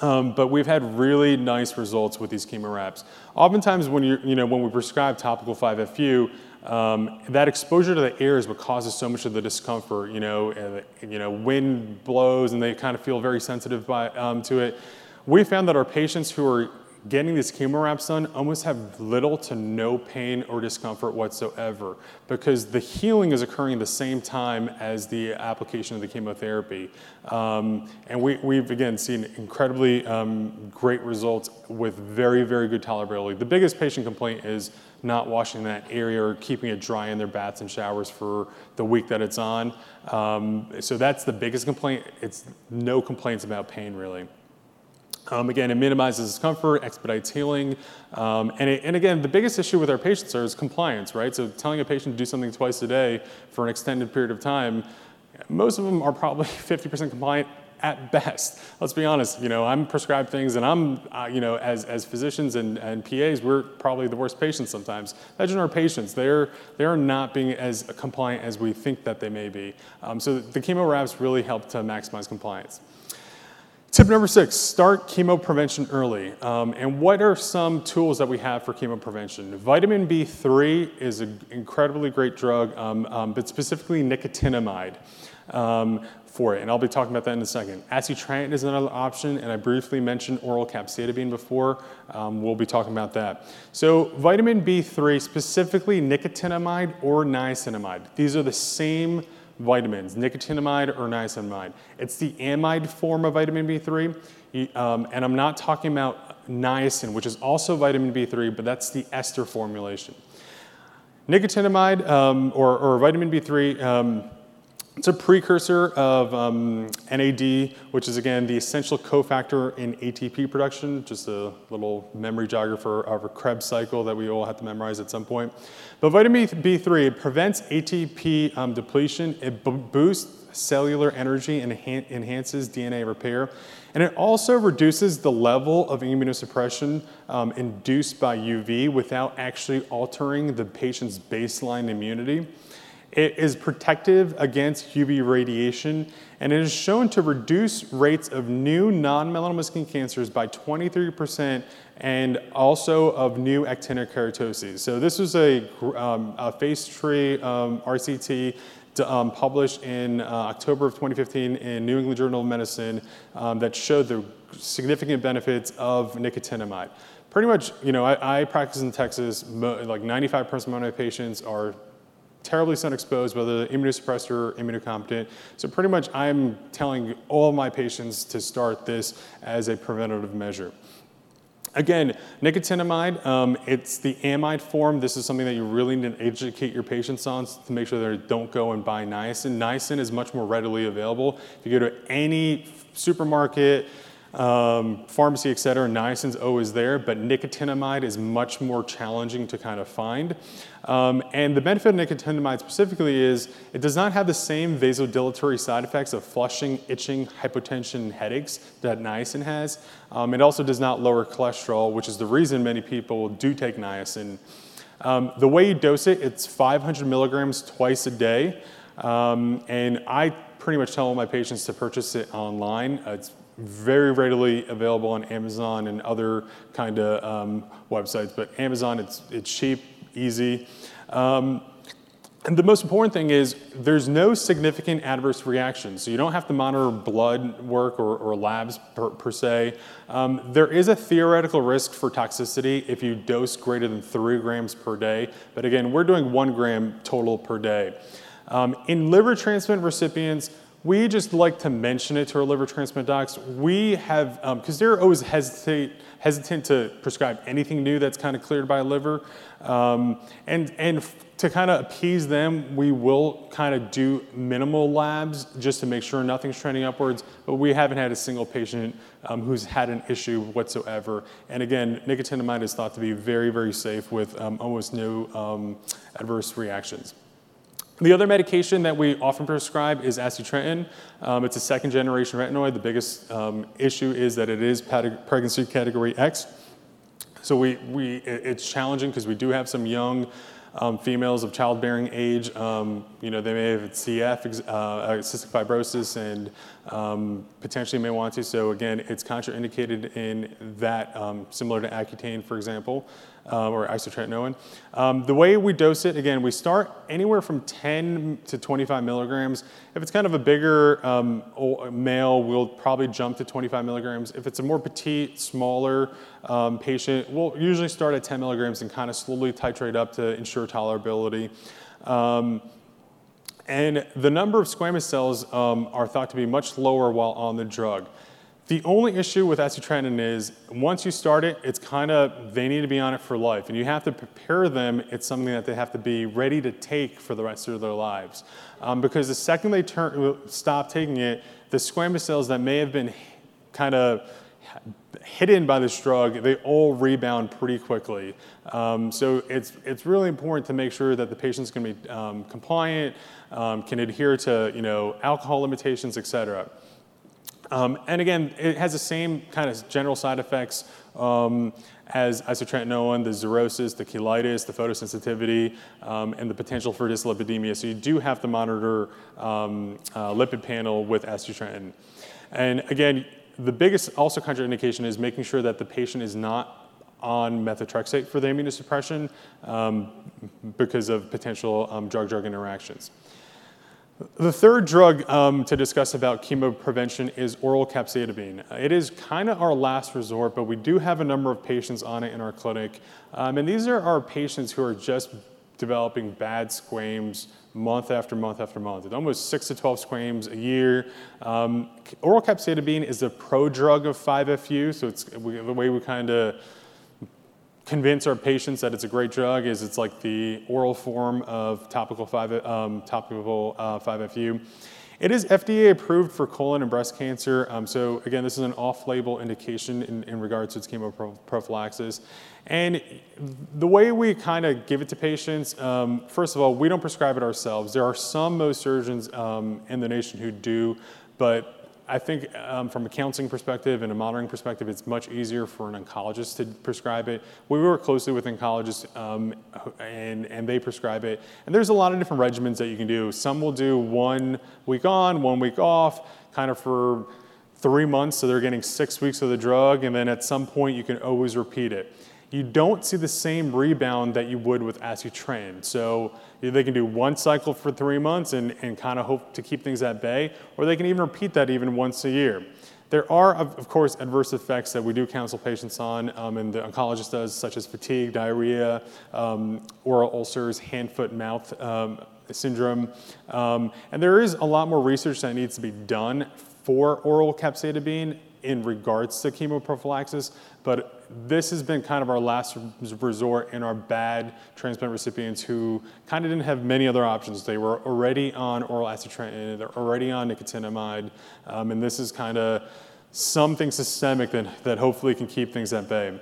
Um, but we've had really nice results with these chemo wraps. Oftentimes when, you you know, when we prescribe topical 5-FU, um, that exposure to the air is what causes so much of the discomfort. You know, and, you know, wind blows and they kind of feel very sensitive by, um, to it. We found that our patients who are getting these chemo wraps done almost have little to no pain or discomfort whatsoever because the healing is occurring at the same time as the application of the chemotherapy. Um, and we, we've again seen incredibly um, great results with very, very good tolerability. The biggest patient complaint is not washing that area or keeping it dry in their baths and showers for the week that it's on. Um, so that's the biggest complaint. It's no complaints about pain really. Um, again, it minimizes discomfort, expedites healing, um, and, it, and, again, the biggest issue with our patients is compliance, right? So telling a patient to do something twice a day for an extended period of time, most of them are probably 50% compliant at best. Let's be honest, you know, I'm prescribed things and I'm, uh, you know, as, as physicians and, and PAs, we're probably the worst patients sometimes. Imagine our patients, they're, they're not being as compliant as we think that they may be. Um, so the chemo wraps really help to maximize compliance. Tip number six, start chemo prevention early. Um, and what are some tools that we have for chemo prevention? Vitamin B3 is an incredibly great drug, um, um, but specifically nicotinamide. Um, for it, and I'll be talking about that in a second. Acitretin is another option, and I briefly mentioned oral capecitabine before. Um, we'll be talking about that. So vitamin B3, specifically nicotinamide or niacinamide, these are the same vitamins, nicotinamide or niacinamide. It's the amide form of vitamin B3, um, and I'm not talking about niacin, which is also vitamin B3, but that's the ester formulation. Nicotinamide um, or, or, vitamin B3 um, it's a precursor of um, NAD, which is again the essential cofactor in ATP production, just a little memory jogger for our Krebs cycle that we all have to memorize at some point. But vitamin B3, it prevents ATP um, depletion, it boosts cellular energy and enhances DNA repair. And it also reduces the level of immunosuppression um, induced by UV without actually altering the patient's baseline immunity. It is protective against UV radiation, and it is shown to reduce rates of new non-melanoma skin cancers by 23% and also of new actinic keratoses. So this was a, um, a phase three um, RCT um, published in uh, October of 2015 in New England Journal of Medicine um, that showed the significant benefits of nicotinamide. Pretty much, you know, I, I practice in Texas, like 95% of my patients are terribly sun exposed, whether they're immunosuppressed or immunocompetent. So pretty much I'm telling all my patients to start this as a preventative measure. Again, nicotinamide, um, it's the amide form. This is something that you really need to educate your patients on to make sure they don't go and buy niacin. Niacin is much more readily available. If you go to any supermarket, um, pharmacy, et cetera, niacin's always there, but nicotinamide is much more challenging to kind of find. Um, and the benefit of nicotinamide specifically is it does not have the same vasodilatory side effects of flushing, itching, hypotension, headaches that niacin has. Um, it also does not lower cholesterol, which is the reason many people do take niacin. Um, the way you dose it, it's 500 milligrams twice a day. Um, and I pretty much tell all my patients to purchase it online. Uh, it's very readily available on Amazon and other kind of um, websites. But Amazon, it's, it's cheap, easy. Um, and the most important thing is there's no significant adverse reactions. So you don't have to monitor blood work or, or labs per, per se. Um, there is a theoretical risk for toxicity if you dose greater than three grams per day. But again, we're doing one gram total per day. Um, in liver transplant recipients, we just like to mention it to our liver transplant docs. We have, because um, they're always hesitate, hesitant to prescribe anything new that's kind of cleared by liver. Um, and, and to kind of appease them, we will kind of do minimal labs just to make sure nothing's trending upwards, but we haven't had a single patient um, who's had an issue whatsoever. And again, nicotinamide is thought to be very, very safe with um, almost no um, adverse reactions. The other medication that we often prescribe is acitretin. Um, it's a second generation retinoid. The biggest um, issue is that it is pregnancy category X. So we, we, it's challenging because we do have some young um, females of childbearing age. Um, you know, they may have CF, uh, cystic fibrosis, and um, potentially may want to. So again, it's contraindicated in that, um, similar to Accutane, for example, um, or isotretinoin. Um, the way we dose it, again, we start anywhere from 10 to 25 milligrams. If it's kind of a bigger um, male, we'll probably jump to 25 milligrams. If it's a more petite, smaller um, patient, we'll usually start at 10 milligrams and kind of slowly titrate up to ensure tolerability. Um, and the number of squamous cells um, are thought to be much lower while on the drug. The only issue with isotretinoin is once you start it, it's kind of, they need to be on it for life. And you have to prepare them, it's something that they have to be ready to take for the rest of their lives. Um, because the second they turn, stop taking it, the squamous cells that may have been kind of hidden by this drug, they all rebound pretty quickly. Um, so it's, it's really important to make sure that the patient's gonna be um, compliant, um, can adhere to you know, alcohol limitations, et cetera. Um, and again, it has the same kind of general side effects um, as isotretinoin, the xerosis, the cheilitis, the photosensitivity, um, and the potential for dyslipidemia. So you do have to monitor um, uh, lipid panel with isotretinoin. And again, the biggest also contraindication is making sure that the patient is not on methotrexate for the immunosuppression um, because of potential um, drug-drug interactions. The third drug um, to discuss about chemo prevention is oral capecitabine. It is kind of our last resort, but we do have a number of patients on it in our clinic. Um, and these are our patients who are just developing bad squames month after month after month. It's almost 6 to 12 squames a year. Um, oral capecitabine is a prodrug of 5-FU, so it's the way we kind of convince our patients that it's a great drug is it's like the oral form of topical 5, um, topical, uh, 5FU. It is FDA approved for colon and breast cancer. Um, so again, this is an off-label indication in, in regards to its chemoprophylaxis. And the way we kind of give it to patients, um, first of all, we don't prescribe it ourselves. There are some Mohs surgeons um, in the nation who do, but I think um, from a counseling perspective and a monitoring perspective, it's much easier for an oncologist to prescribe it. We work closely with oncologists um, and, and they prescribe it. And there's a lot of different regimens that you can do. Some will do one week on, one week off, kind of for three months, so they're getting six weeks of the drug, and then at some point you can always repeat it you don't see the same rebound that you would with acitretin. So they can do one cycle for three months and, and kind of hope to keep things at bay, or they can even repeat that even once a year. There are, of course, adverse effects that we do counsel patients on, um, and the oncologist does, such as fatigue, diarrhea, um, oral ulcers, hand, foot, mouth um, syndrome. Um, and there is a lot more research that needs to be done for oral capecitabine in regards to chemoprophylaxis, but this has been kind of our last resort in our bad transplant recipients who kind of didn't have many other options. They were already on oral acitretin, they're already on nicotinamide, um, and this is kind of something systemic that, that hopefully can keep things at bay.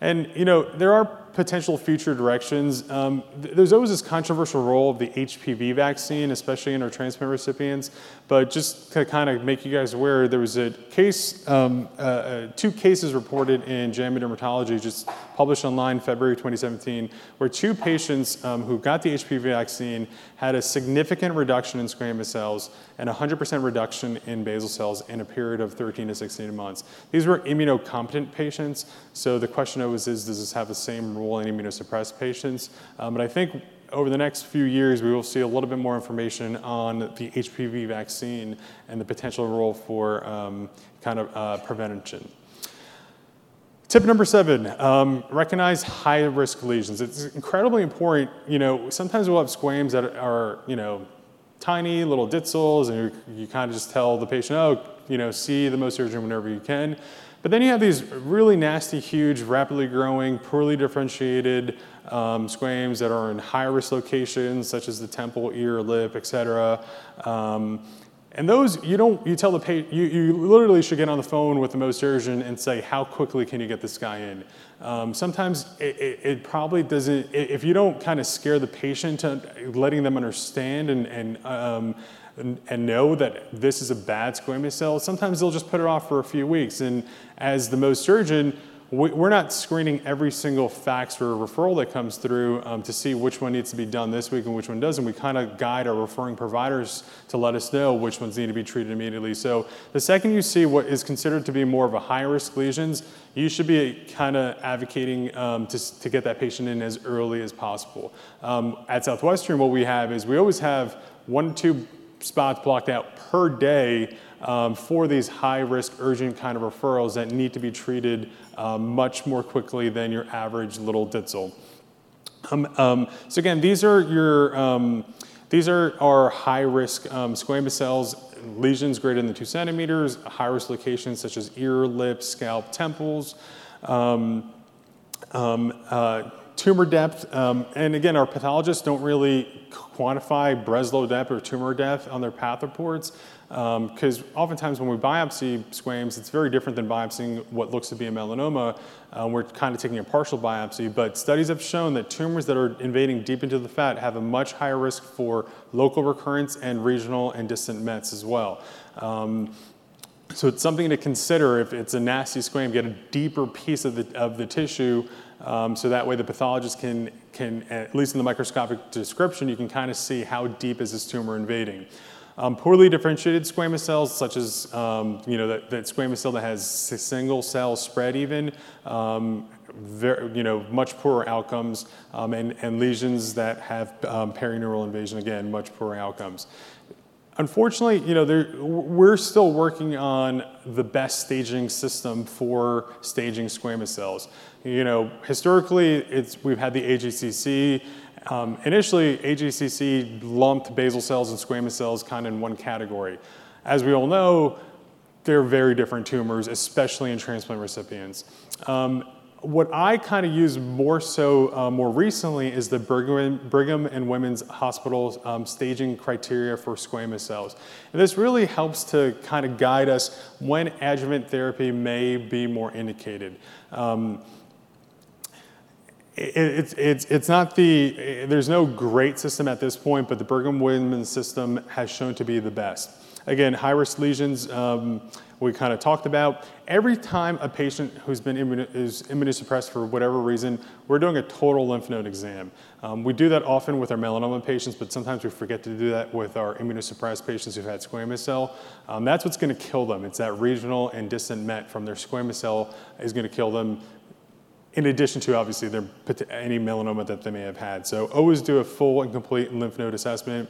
And you know, there are potential future directions. Um, th there's always this controversial role of the HPV vaccine, especially in our transplant recipients. But just to kind of make you guys aware, there was a case, um, uh, uh, two cases reported in JAMA Dermatology, just published online February 2017, where two patients um, who got the HPV vaccine had a significant reduction in squamous cells and 100% reduction in basal cells in a period of 13 to 16 months. These were immunocompetent patients, so the question always is, does this have the same role in immunosuppressed patients. Um, but I think over the next few years, we will see a little bit more information on the HPV vaccine and the potential role for um, kind of uh, prevention. Tip number seven, um, recognize high risk lesions. It's incredibly important, you know, sometimes we'll have squames that are, you know, tiny little ditzels and you, you kind of just tell the patient, oh, you know, see the Mohs surgeon whenever you can. But then you have these really nasty, huge, rapidly growing, poorly differentiated um, squames that are in high risk locations, such as the temple, ear, lip, et cetera. Um, and those, you don't, you tell the patient, you, you literally should get on the phone with the Mohs surgeon and say, how quickly can you get this guy in? Um, sometimes it, it, it, probably doesn't, if you don't kind of scare the patient to letting them understand and, and um, and, know that this is a bad squamous cell, sometimes they'll just put it off for a few weeks. And as the Mohs surgeon, we're not screening every single fax or referral that comes through um, to see which one needs to be done this week and which one doesn't. We kind of guide our referring providers to let us know which ones need to be treated immediately. So the second you see what is considered to be more of a high risk lesions, you should be kind of advocating um, to, to get that patient in as early as possible. Um, at Southwestern, what we have is we always have one two spots blocked out per day um, for these high risk urgent kind of referrals that need to be treated um, much more quickly than your average little ditzel. Um, um so again, these are your um, these are our high risk um, squamous cells, lesions greater than two centimeters, high risk locations such as ear, lips, scalp, temples. Uh, tumor depth, um, and again, our pathologists don't really quantify Breslow depth or tumor depth on their path reports because um, oftentimes when we biopsy squames, it's very different than biopsying what looks to be a melanoma. Um, we're kind of taking a partial biopsy, but studies have shown that tumors that are invading deep into the fat have a much higher risk for local recurrence and regional and distant mets as well. Um, so it's something to consider if it's a nasty squam, get a deeper piece of the, of the tissue um, so that way the pathologist can, can, at least in the microscopic description, you can kind of see how deep is this tumor invading. Um, poorly differentiated squamous cells, such as um, you know that, that, squamous cell that has single cell spread, even um, very, you know much poorer outcomes, um, and, and, lesions that have um, perineural invasion, again much poorer outcomes. Unfortunately, you know, we're still working on the best staging system for staging squamous cells. You know, historically, we've had the AJCC. Um, initially, AJCC lumped basal cells and squamous cells kind of in one category. As we all know, they're very different tumors, especially in transplant recipients. Um, what I kind of use more so uh, more recently is the Brigham, Brigham and Women's Hospital um, staging criteria for squamous cells. And this really helps to kind of guide us when adjuvant therapy may be more indicated. Um, it, it's, it's, it's not the, there's no great system at this point, but the Brigham Women's system has shown to be the best. Again, high risk lesions, um, we kind of talked about. Every time a patient who's been is immunosuppressed for whatever reason, we're doing a total lymph node exam. Um, we do that often with our melanoma patients, but sometimes we forget to do that with our immunosuppressed patients who've had squamous cell. Um, that's what's going to kill them. It's that regional and distant met from their squamous cell is going to kill them. In addition to obviously their, any melanoma that they may have had. So always do a full and complete lymph node assessment.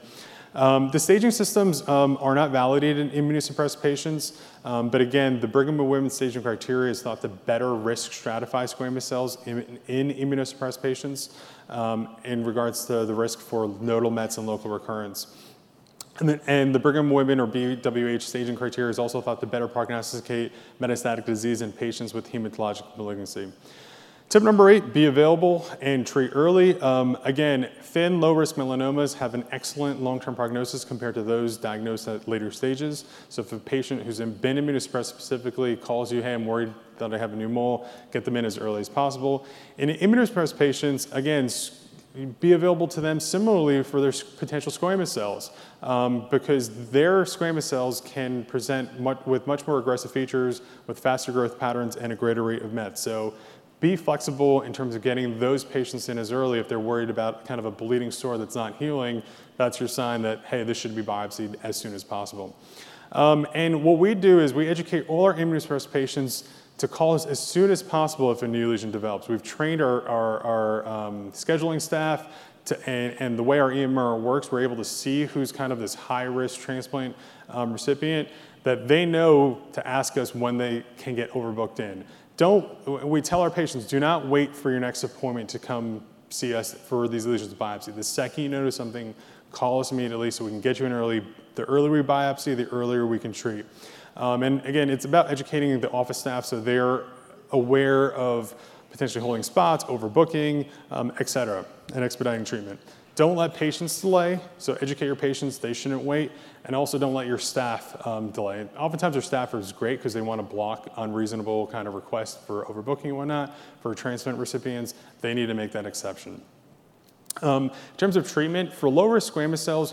Um, the staging systems um, are not validated in immunosuppressed patients, um, but again, the Brigham and Women's staging criteria is thought to better risk stratify squamous cells in, in immunosuppressed patients um, in regards to the risk for nodal mets and local recurrence. And the, and the, Brigham and Women or BWH staging criteria is also thought to better prognosticate metastatic disease in patients with hematologic malignancy. Tip number eight, be available and treat early. Um, again, thin, low-risk melanomas have an excellent long-term prognosis compared to those diagnosed at later stages. So if a patient who's been immunosuppressed specifically calls you, hey, I'm worried that I have a new mole, get them in as early as possible. In immunosuppressed patients, again, be available to them similarly for their potential squamous cells um, because their squamous cells can present much, with much more aggressive features, with faster growth patterns, and a greater rate of MET. So be flexible in terms of getting those patients in as early if they're worried about kind of a bleeding sore that's not healing. That's your sign that, hey, this should be biopsied as soon as possible. Um, and what we do is we educate all our immunosuppressed patients to call us as soon as possible if a new lesion develops. We've trained our, our, our um, scheduling staff to, and, and, the way our EMR works, we're able to see who's kind of this high risk transplant um, recipient that they know to ask us when they can get overbooked in. Don't, we tell our patients, do not wait for your next appointment to come see us for these lesions biopsy. The second you notice something, call us immediately so we can get you in early. The earlier we biopsy, the earlier we can treat. Um, and again, it's about educating the office staff so they're aware of potentially holding spots, overbooking, um, et cetera, and expediting treatment. Don't let patients delay, so educate your patients, they shouldn't wait, and also don't let your staff um, delay. Oftentimes our staff is great because they want to block unreasonable kind of requests for overbooking and whatnot. For transplant recipients, they need to make that exception. Um, in terms of treatment, for low risk squamous cells,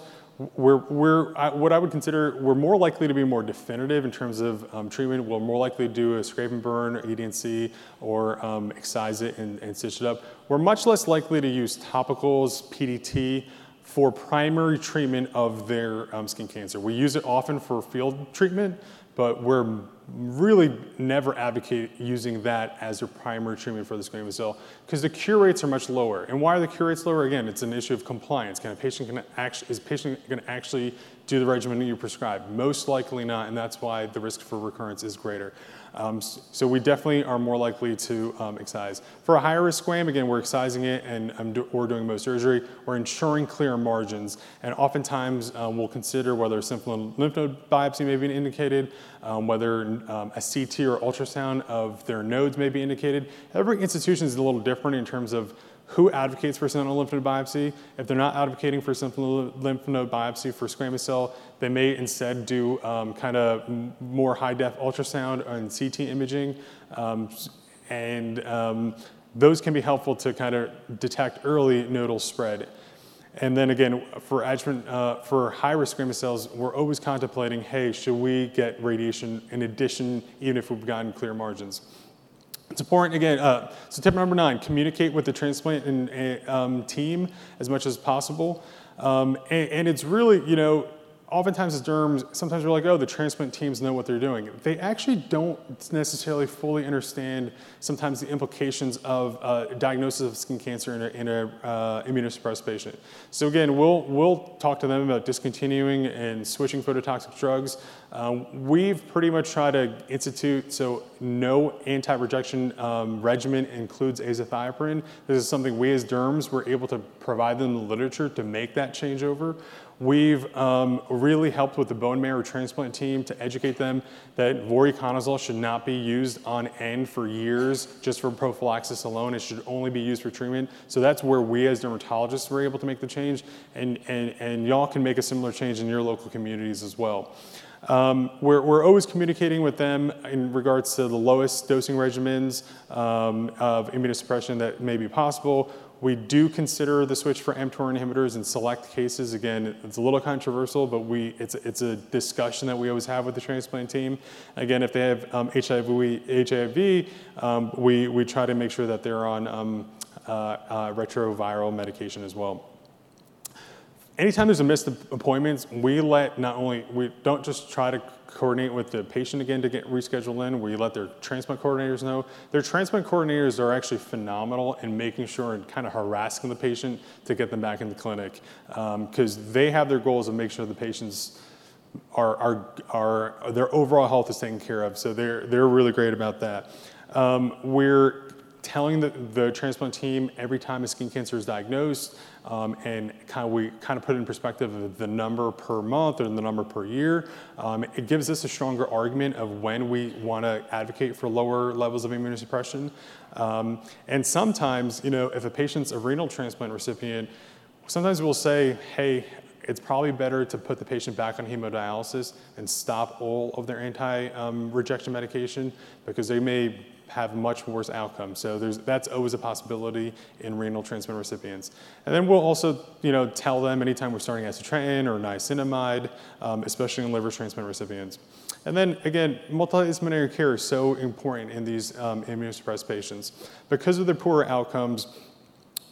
we're, we're what I would consider we're more likely to be more definitive in terms of um, treatment. We're more likely to do a scrape and burn, or EDNC, or um, excise it and, and stitch it up. We're much less likely to use topicals, PDT, for primary treatment of their um, skin cancer. We use it often for field treatment, but we're really never advocate using that as your primary treatment for the squamous cell because the cure rates are much lower. And why are the cure rates lower? Again, it's an issue of compliance. Can a patient can actually, is patient going to actually do the regimen that you prescribe? Most likely not, and that's why the risk for recurrence is greater. Um, so we definitely are more likely to um, excise. For a higher risk squam, again, we're excising it and um, do, we're doing Mohs surgery. We're ensuring clear margins. And oftentimes um, we'll consider whether sentinel lymph node biopsy may be indicated, um, whether um, a CT or ultrasound of their nodes may be indicated. Every institution is a little different in terms of who advocates for sentinel lymph node biopsy. If they're not advocating for sentinel lymph node biopsy for squamous cell, they may instead do um, kind of more high def ultrasound and CT imaging. Um, and um, those can be helpful to kind of detect early nodal spread. And then again, for adjuvant, uh, for high risk squamous cells, we're always contemplating, hey, should we get radiation in addition, even if we've gotten clear margins? It's important, again, uh, so tip number nine, communicate with the transplant and, um, team as much as possible. Um, and, and, it's really, you know, oftentimes as derms, sometimes we're like, oh, the transplant teams know what they're doing. They actually don't necessarily fully understand sometimes the implications of uh, diagnosis of skin cancer in a, in a uh, immunosuppressed patient. So again, we'll, we'll talk to them about discontinuing and switching phototoxic drugs. Uh, we've pretty much tried to institute, so no anti-rejection um, regimen includes azathioprine. This is something we as derms were able to provide them the literature to make that changeover. We've um, really helped with the bone marrow transplant team to educate them that voriconazole should not be used on end for years just for prophylaxis alone. It should only be used for treatment. So that's where we as dermatologists were able to make the change, and, and, and y'all can make a similar change in your local communities as well. Um, we're, we're, always communicating with them in regards to the lowest dosing regimens um, of immunosuppression that may be possible. We do consider the switch for mTOR inhibitors in select cases. Again, it's a little controversial, but we, it's, it's a discussion that we always have with the transplant team. Again, if they have um, HIV, HIV um, we, we try to make sure that they're on um, uh, uh, retroviral medication as well anytime there's a missed appointments, we let not only, we don't just try to coordinate with the patient again to get rescheduled in, we let their transplant coordinators know. Their transplant coordinators are actually phenomenal in making sure and kind of harassing the patient to get them back in the clinic because um, they have their goals of making sure the patients are, are, are, their overall health is taken care of. So they're, they're really great about that. Um, we're telling the, the transplant team every time a skin cancer is diagnosed, um, and kind of we kind of put it in perspective of the number per month or the number per year. Um, it gives us a stronger argument of when we want to advocate for lower levels of immunosuppression. Um, and sometimes, you know, if a patient's a renal transplant recipient, sometimes we'll say, hey, it's probably better to put the patient back on hemodialysis and stop all of their anti-rejection um, medication because they may have much worse outcomes. So that's always a possibility in renal transplant recipients. And then we'll also you know, tell them anytime we're starting acitretin or niacinamide, um, especially in liver transplant recipients. And then again, multidisciplinary care is so important in these um, immunosuppressed patients. Because of their poor outcomes,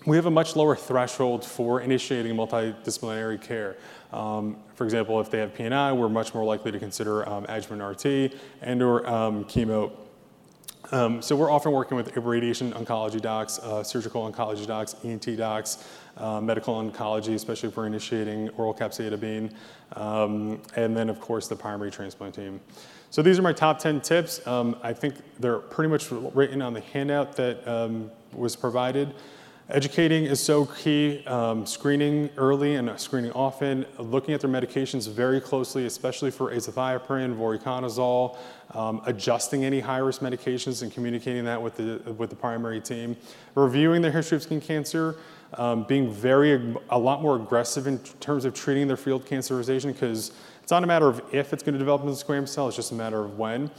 we have a much lower threshold for initiating multidisciplinary care. Um, for example, if they have PNI, we're much more likely to consider um, adjuvant RT and or um, chemo um, so we're often working with radiation oncology docs, uh, surgical oncology docs, ENT docs, uh, medical oncology, especially if we're initiating oral capecitabine, um, and then of course the primary transplant team. So these are my top 10 tips. Um, I think they're pretty much written on the handout that um, was provided. Educating is so key. Um, screening early and screening often. Looking at their medications very closely, especially for azathioprine, voriconazole. Um, adjusting any high-risk medications and communicating that with the with the primary team. Reviewing their history of skin cancer. Um, being very a lot more aggressive in terms of treating their field cancerization because it's not a matter of if it's going to develop into squamous cell. It's just a matter of when.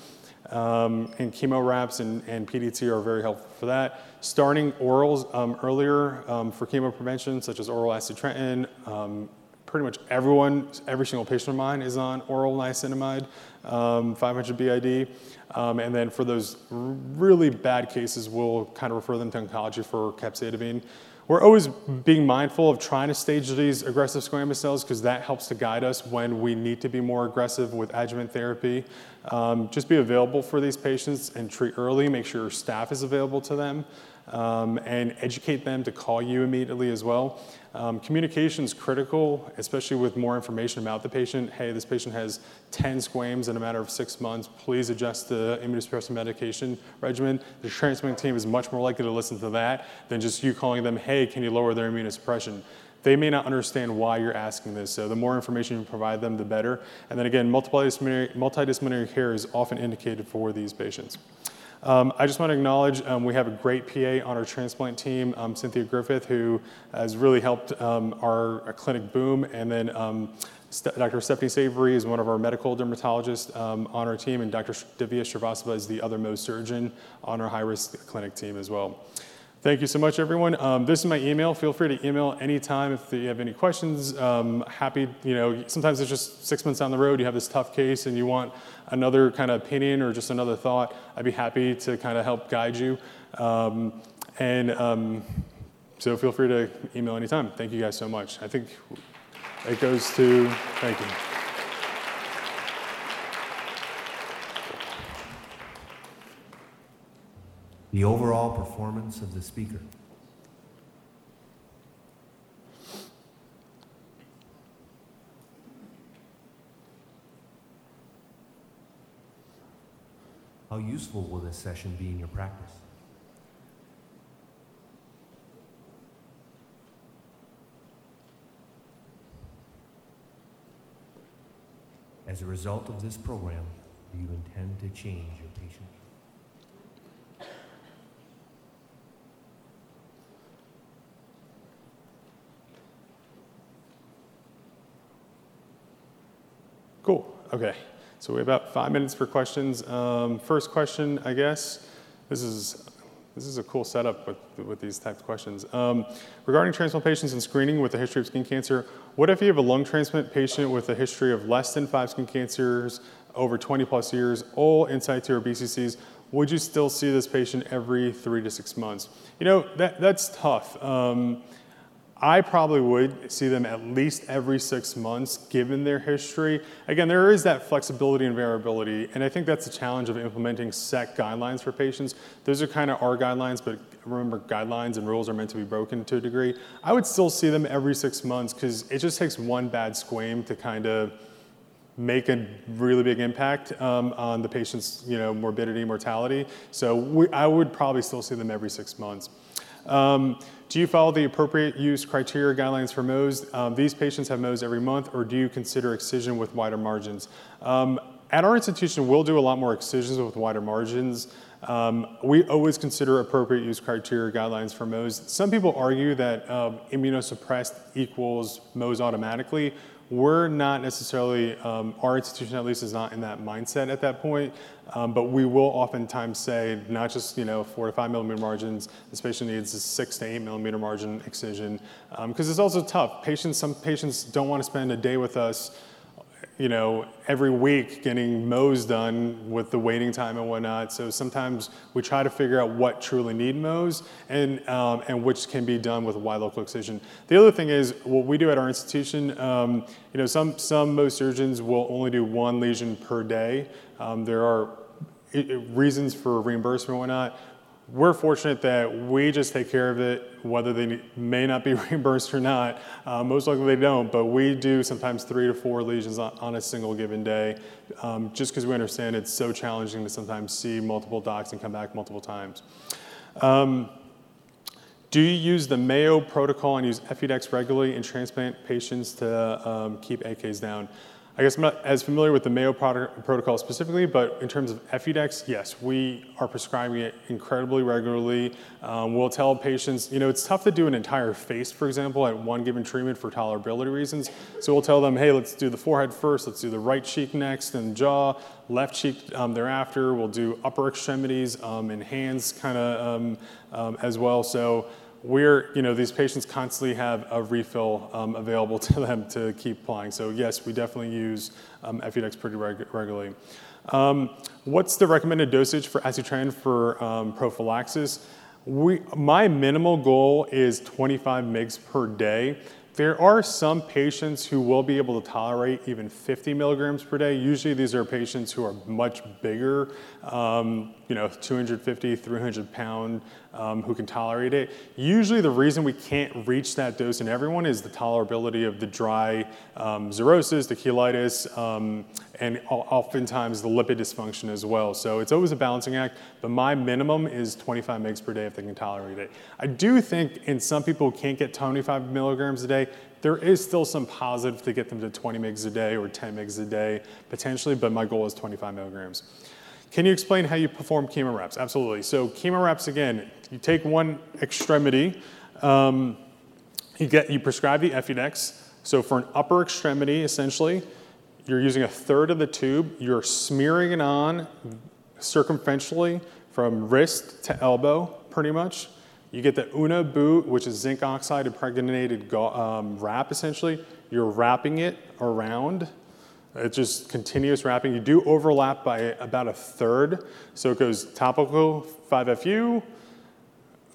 Um, and chemo wraps and, and, PDT are very helpful for that. Starting orals um, earlier um, for chemo prevention, such as oral acitretin, um, pretty much everyone, every single patient of mine is on oral niacinamide, um, 500 BID. Um, and then for those really bad cases, we'll kind of refer them to oncology for capecitabine. We're always being mindful of trying to stage these aggressive squamous cells because that helps to guide us when we need to be more aggressive with adjuvant therapy. Um, just be available for these patients and treat early. Make sure your staff is available to them um, and educate them to call you immediately as well. Um, communication is critical, especially with more information about the patient. Hey, this patient has 10 squames in a matter of six months. Please adjust the immunosuppressive medication regimen. The transplant team is much more likely to listen to that than just you calling them, hey, can you lower their immunosuppression? They may not understand why you're asking this, so the more information you provide them, the better. And then again, multidisciplinary, multidisciplinary care is often indicated for these patients. Um, I just want to acknowledge um, we have a great PA on our transplant team, um, Cynthia Griffith, who has really helped um, our, our, clinic boom. And then um, Dr. Stephanie Savory is one of our medical dermatologists um, on our team, and Dr. Divya Srivastava is the other Mohs surgeon on our high risk clinic team as well. Thank you so much, everyone. Um, this is my email. Feel free to email anytime if you have any questions. Um, happy, you know, sometimes it's just six months down the road, you have this tough case and you want another kind of opinion or just another thought. I'd be happy to kind of help guide you. Um, and um, so feel free to email anytime. Thank you guys so much. I think it goes to, thank you. The overall performance of the speaker. How useful will this session be in your practice? As a result of this program, do you intend to change your patient Cool. Okay. So we have about five minutes for questions. Um, first question, I guess. This is this is a cool setup with, with these types of questions. Um, regarding transplant patients and screening with a history of skin cancer, what if you have a lung transplant patient with a history of less than five skin cancers over 20 plus years, all in situ or BCCs? Would you still see this patient every three to six months? You know, that, that's tough. Um, I probably would see them at least every six months given their history. Again, there is that flexibility and variability, and I think that's the challenge of implementing set guidelines for patients. Those are kind of our guidelines, but remember, guidelines and rules are meant to be broken to a degree. I would still see them every six months because it just takes one bad squame to kind of make a really big impact um, on the patient's you know, morbidity, mortality. So we, I would probably still see them every six months. Um, do you follow the appropriate use criteria guidelines for Mohs? Um, these patients have Mohs every month, or do you consider excision with wider margins? Um, at our institution, we'll do a lot more excisions with wider margins. Um, we always consider appropriate use criteria guidelines for Mohs. Some people argue that um, immunosuppressed equals Mohs automatically. We're not necessarily, um, our institution at least is not in that mindset at that point, um, but we will oftentimes say not just you know four to five millimeter margins, this patient needs a six to eight millimeter margin excision, because um, it's also tough. Patients, some patients don't want to spend a day with us you know, every week getting Mohs done with the waiting time and whatnot. So sometimes we try to figure out what truly need Mohs and, um, and which can be done with a wide local excision. The other thing is what we do at our institution, um, you know, some, some Mohs surgeons will only do one lesion per day. Um, there are reasons for reimbursement and whatnot we're fortunate that we just take care of it, whether they may not be reimbursed or not. Uh, most likely they don't, but we do sometimes three to four lesions on, on a single given day, um, just because we understand it's so challenging to sometimes see multiple docs and come back multiple times. Um, do you use the Mayo protocol and use Efudex regularly in transplant patients to um, keep AKs down? I guess I'm not as familiar with the Mayo protocol specifically, but in terms of Efudex, yes, we are prescribing it incredibly regularly. Um, we'll tell patients, you know, it's tough to do an entire face, for example, at one given treatment for tolerability reasons. So we'll tell them, hey, let's do the forehead first, let's do the right cheek next, and jaw, left cheek um, thereafter. We'll do upper extremities um, and hands kind of um, um, as well. So we're, you know, these patients constantly have a refill um, available to them to keep applying. So yes, we definitely use um, Efudex pretty reg- regularly. Um, what's the recommended dosage for acitretin for um, prophylaxis? We, my minimal goal is 25 mgs per day. There are some patients who will be able to tolerate even 50 milligrams per day. Usually, these are patients who are much bigger, um, you know, 250, 300 pound, um, who can tolerate it. Usually, the reason we can't reach that dose in everyone is the tolerability of the dry um, xerosis, the cheilitis, um, and oftentimes the lipid dysfunction as well. So it's always a balancing act, but my minimum is 25 mg per day if they can tolerate it. I do think in some people who can't get 25 milligrams a day, there is still some positive to get them to 20 mgs a day or 10 mgs a day potentially, but my goal is 25 milligrams. Can you explain how you perform chemo wraps? Absolutely. So chemo wraps, again, you take one extremity, um, you, get, you prescribe the Efudex. So for an upper extremity, essentially, you're using a third of the tube, you're smearing it on circumferentially from wrist to elbow, pretty much. You get the Unna boot, which is zinc oxide impregnated um, wrap, essentially. You're wrapping it around. It's just continuous wrapping. You do overlap by about a third. So it goes topical 5FU,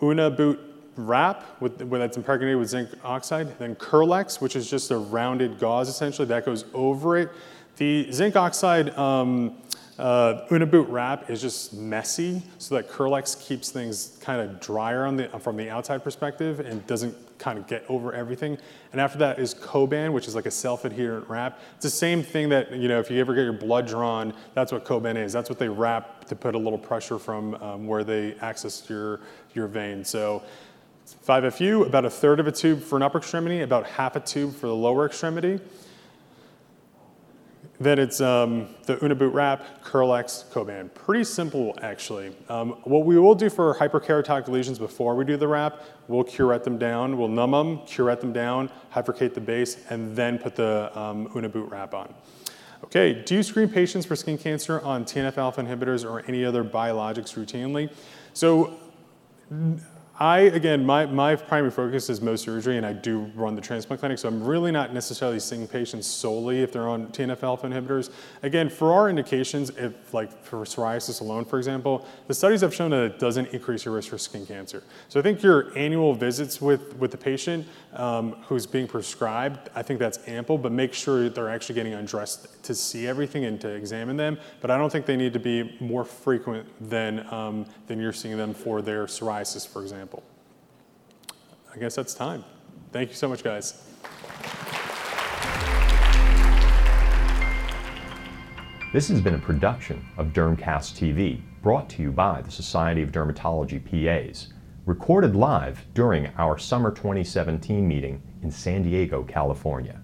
Unna-Boot wrap with, that's impregnated with zinc oxide, then Kerlix, which is just a rounded gauze essentially, that goes over it. The zinc oxide um, uh, wrap is just messy, so that Kerlix keeps things kind of drier the, from the outside perspective and doesn't kind of get over everything. And after that is Coban, which is like a self-adherent wrap. It's the same thing that, you know, if you ever get your blood drawn, that's what Coban is. That's what they wrap to put a little pressure from um, where they access your, your vein. So 5FU, about a third of a tube for an upper extremity, about half a tube for the lower extremity. Then it's um, the Unna-Boot wrap, Kerlix, Coban. Pretty simple, actually. Um, what we will do for hyperkeratotic lesions before we do the wrap, we'll curette them down, we'll numb them, curette them down, hyfrecate the base, and then put the um, Unna-Boot wrap on. Okay, do you screen patients for skin cancer on TNF-alpha inhibitors or any other biologics routinely? So I, again, my, my primary focus is Mohs surgery, and I do run the transplant clinic, so I'm really not necessarily seeing patients solely if they're on TNF-alpha inhibitors. Again, for our indications, if like for psoriasis alone, for example, the studies have shown that it doesn't increase your risk for skin cancer. So I think your annual visits with, with the patient um, who's being prescribed, I think that's ample, but make sure they're actually getting undressed to see everything and to examine them. But I don't think they need to be more frequent than, um, than you're seeing them for their psoriasis, for example. I guess that's time. Thank you so much, guys. This has been a production of Dermcast TV, brought to you by the Society of Dermatology PAs, recorded live during our summer 2017 meeting in San Diego, California.